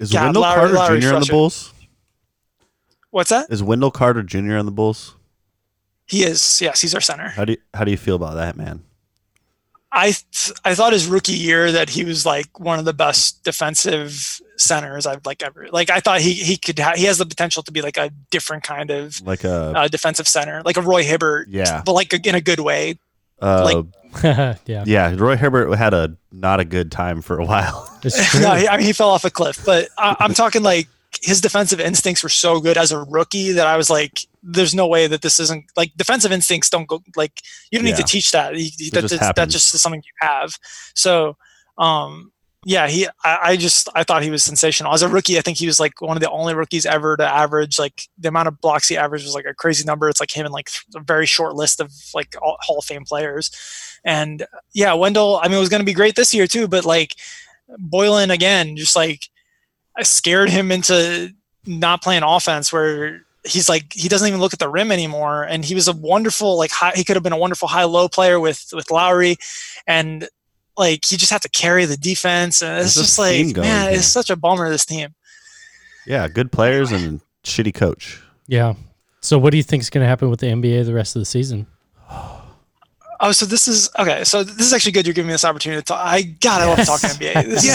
Is Yeah, Wendell Lauri- Carter Lauri's Jr. on the. Bulls? What's that? Is Wendell Carter Jr. on the Bulls? He is. Yes, he's our center. How do you, how do you feel about that, man? I th- I thought his rookie year that he was like one of the best defensive centers I've like ever like I thought he he could ha- he has the potential to be like a different kind of Like a uh, defensive center like a Roy Hibbert yeah, but like in a good way uh, like- [LAUGHS] yeah. yeah. Roy Hibbert had a not a good time for a while. [LAUGHS] It's [LAUGHS] no, he, I mean he fell off a cliff. But I, I'm talking like his defensive instincts were so good as a rookie that I was like, "There's no way that this isn't like defensive instincts don't go like you don't need to teach that. You- you- that just that's, that happens. just something you have." So, um, yeah, he I, I just I thought he was sensational as a rookie. I think he was like one of the only rookies ever to average like the amount of blocks he averaged was like a crazy number. It's like him and like a very short list of like all, Hall of Fame players. And yeah, Wendell, I mean, it was going to be great this year too, but like Boylen again, just like I scared him into not playing offense where he's like he doesn't even look at the rim anymore and he was a wonderful like high, he could have been a wonderful high low player with with Lauri and like you just have to carry the defense and it's There's just like man here. it's such a bummer this team Yeah, good players and shitty coach. Yeah. So what do you think is going to happen with the NBA the rest of the season? [SIGHS] oh so this is okay so this is actually good you're giving me this opportunity to talk I god I love talking NBA This is-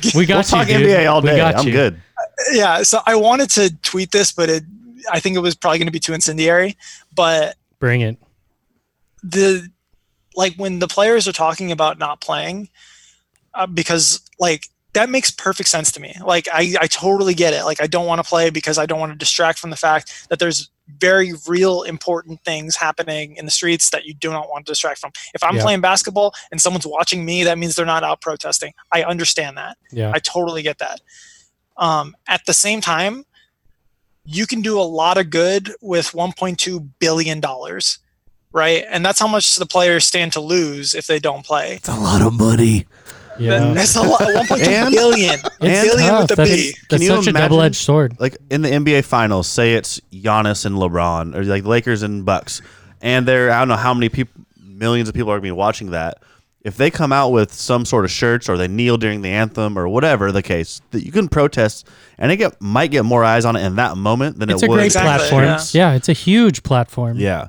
[LAUGHS] Yes. [LAUGHS] We got we'll you, talk dude. NBA all We day. got I'm you. good. Uh, yeah so I wanted to tweet this but it I think it was probably going to be too incendiary but Bring it. the like when the players are talking about not playing uh, because like that makes perfect sense to me like I, I totally get it like i don't want to play because i don't want to distract from the fact that there's very real important things happening in the streets that you do not want to distract from if i'm Yeah. playing basketball and someone's watching me that means they're not out protesting i understand that Yeah. I totally get that. Um, at the same time, you can do a lot of good with 1.2 billion dollars, right? And that's how much the players stand to lose if they don't play. It's a lot of money. yeah. That's a lot. 1.2 And- billion. It's billion tough. with a That's, B. that's you such a double-edged sword. Like in the NBA finals, say it's Giannis and LeBron, or like Lakers and Bucks, and there I don't know how many people, millions of people are going to be watching that. If they come out with some sort of shirts or they kneel during the anthem or whatever the case, that you can protest and it get might get more eyes on it in that moment than It's it a great Exactly, platform. yeah. Yeah. it's a huge platform. Yeah,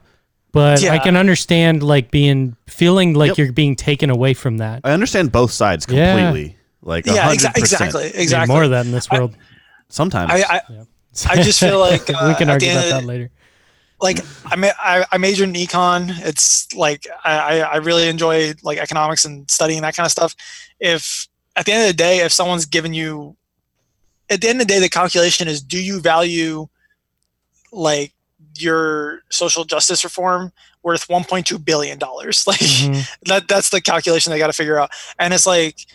But I can understand like being feeling like Yep. you're being taken away from that. I understand both sides Yeah. completely. Like Yeah, yeah, exa- exactly, Need exactly. more of that in this world. Sometimes I, I, I just feel [LAUGHS] like uh, we can argue about that later. like I, ma- I I majored in econ. It's like I, I I really enjoy like economics and studying that kind of stuff. If at the end of the day, if someone's given you, at the end of the day, the calculation is: do you value like your social justice reform worth 1.2 billion dollars. [LAUGHS] Like Mhm. that that's the calculation they got to figure out. And it's like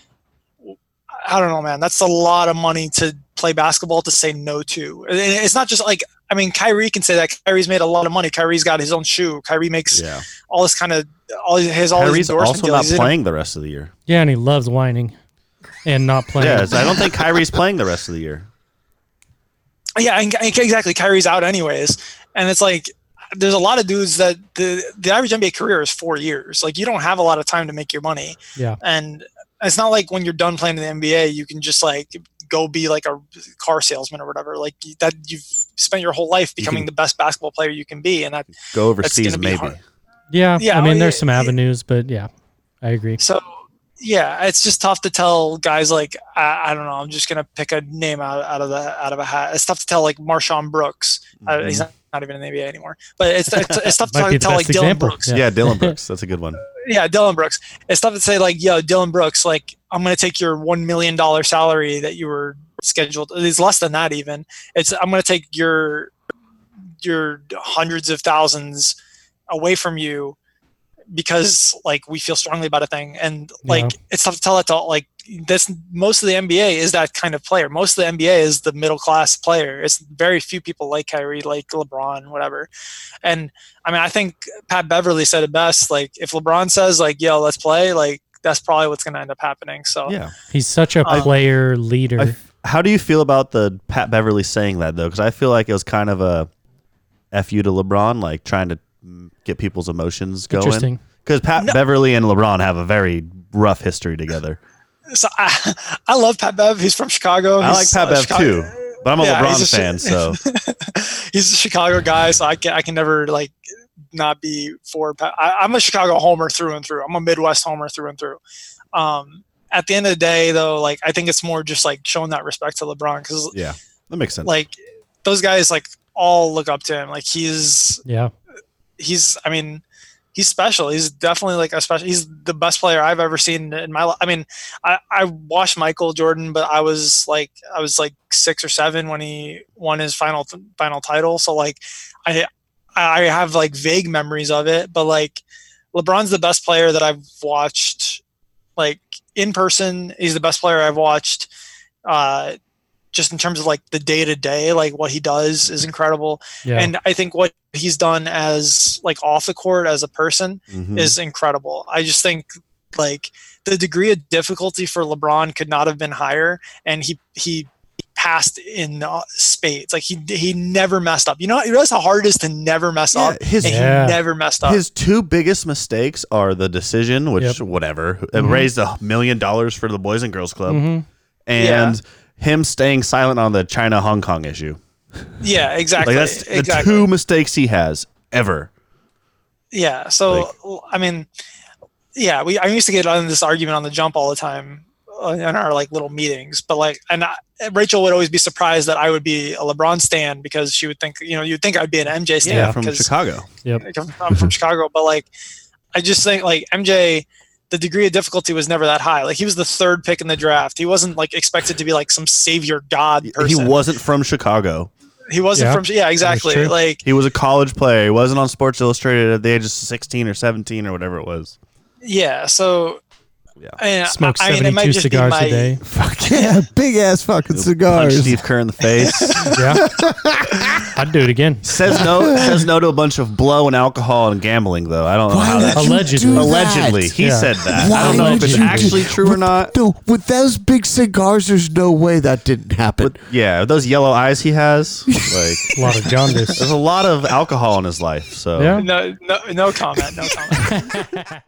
I don't know, man. That's a lot of money to play basketball to say no to. And it's not just like I mean, Kyrie can say that Kyrie's made a lot of money. Kyrie's got his own shoe. Kyrie makes Yeah. all this kind of all his all Kyrie's his endorsement also deals. not He's in a- playing the rest of the year. Yeah, and he loves whining and not [LAUGHS] playing. Yeah, I don't think Kyrie's playing the rest of the year. Yeah, and- and exactly. Kyrie's out anyways, and it's like there's a lot of dudes that the the average NBA career is four years. Like you don't have a lot of time to make your money, Yeah. and it's not like when you're done playing in the NBA, you can just like go be like a car salesman or whatever. Like that, you've spent your whole life becoming can- the best basketball player you can be, and that Go overseas, gonna maybe. hard. Yeah. Yeah, I oh, mean, there's yeah, some yeah. avenues, but yeah, I agree. So, yeah, it's just tough to tell guys like I, I don't know. I'm just gonna pick a name out, out of the out of a hat. It's tough to tell like MarShon Brooks. Uh, he's not, not even in the NBA anymore. But it's it's, it's [LAUGHS] tough to Might be tell like best Dillon. Brooks. Yeah. Yeah, Dillon Brooks. That's a good one. [LAUGHS] Yeah, Dillon Brooks. It's tough to say like, yo, Dillon Brooks. Like, I'm gonna take your one million dollar salary that you were scheduled. It's less than that even. It's I'm gonna take your your hundreds of thousands away from you because like we feel strongly about a thing and like Yeah. it's tough to tell that to like this most of the NBA is that kind of player. Most of the NBA is the middle class player. It's very few people like Kyrie, like LeBron, whatever. And I mean, I think Pat Beverley said it best. Like, if LeBron says like, "Yo, let's play," like that's probably what's going to end up happening. So Yeah. He's such a Uh, player leader. I- how do you feel about the Pat Beverley saying that though? Because I feel like it was kind of a f you to LeBron, like trying to get people's emotions going. Interesting. Because Pat No. Beverley and LeBron have a very rough history together. [LAUGHS] so I, I love Pat Bev. He's from Chicago. I like Pat uh, Bev Chicago- too, but I'm a Yeah, LeBron a fan, so [LAUGHS] he's a Chicago guy, so I can I can never like not be for Pat. I, I'm a Chicago homer through and through. I'm a Midwest homer through and through. Um, at the end of the day, though, like I think it's more just like showing that respect to LeBron because yeah, that makes sense. like those guys like all look up to him. Like he's Yeah. He's I mean he's special. He's definitely like a special. He's the best player I've ever seen in my life. I mean, I, I watched Michael Jordan, but I was like I was like six or seven when he won his final final title. So like I I have like vague memories of it, but like LeBron's the best player that I've watched like in person. He's the best player I've watched. Uh, just in terms of like the day to day, like what he does is incredible Yeah. and I think what he's done as like off the court as a person Mhm. is incredible. I just think like the degree of difficulty for LeBron could not have been higher, and he he passed in uh, spades. Like he he never messed up. You know, you realize how hard it is to never mess Yeah, up, his- and Yeah. he never messed up. His two biggest mistakes are the decision, which Yep. whatever, it Mhm. raised a million dollars for the Boys and Girls Club, hmm and him staying silent on the China Hong Kong issue. yeah, exactly. Like that's the exactly. two mistakes he has ever. Yeah. So I mean, yeah, we I used to get on this argument on the jump all the time uh, in our like little meetings, but like, and I, Rachel would always be surprised that I would be a LeBron stan because she would think, you know, you'd think I'd be an MJ stan Yeah, from Chicago. like, I'm, I'm from Chicago, but like, I just think like MJ. The degree of difficulty was never that high. Like he was the third pick in the draft. He wasn't like expected to be like some savior god person. He wasn't from Chicago. He wasn't Yeah, from. Yeah, exactly. Like He was a college player. He wasn't on Sports Illustrated at the age of 16 or 17 or whatever it was. yeah. So Yeah. and Smoke I mean, it might 72 just be cigars my- a day. [LAUGHS] Fuck yeah, big ass fucking Punch cigars. Steve Kerr in the face. [LAUGHS] Yeah. [LAUGHS] I'd do it again. says no. Says no to a bunch of blow and alcohol and gambling, though. I don't know how would that. you Allegedly. do that? Allegedly, he Yeah. said that. Why I don't know if would it's you actually do- true or with- not. No, with those big cigars, there's no way that didn't happen. But yeah, those yellow eyes he has, like A lot of jaundice. there's a lot of alcohol in his life. So Yeah. no, no, no comment. No comment.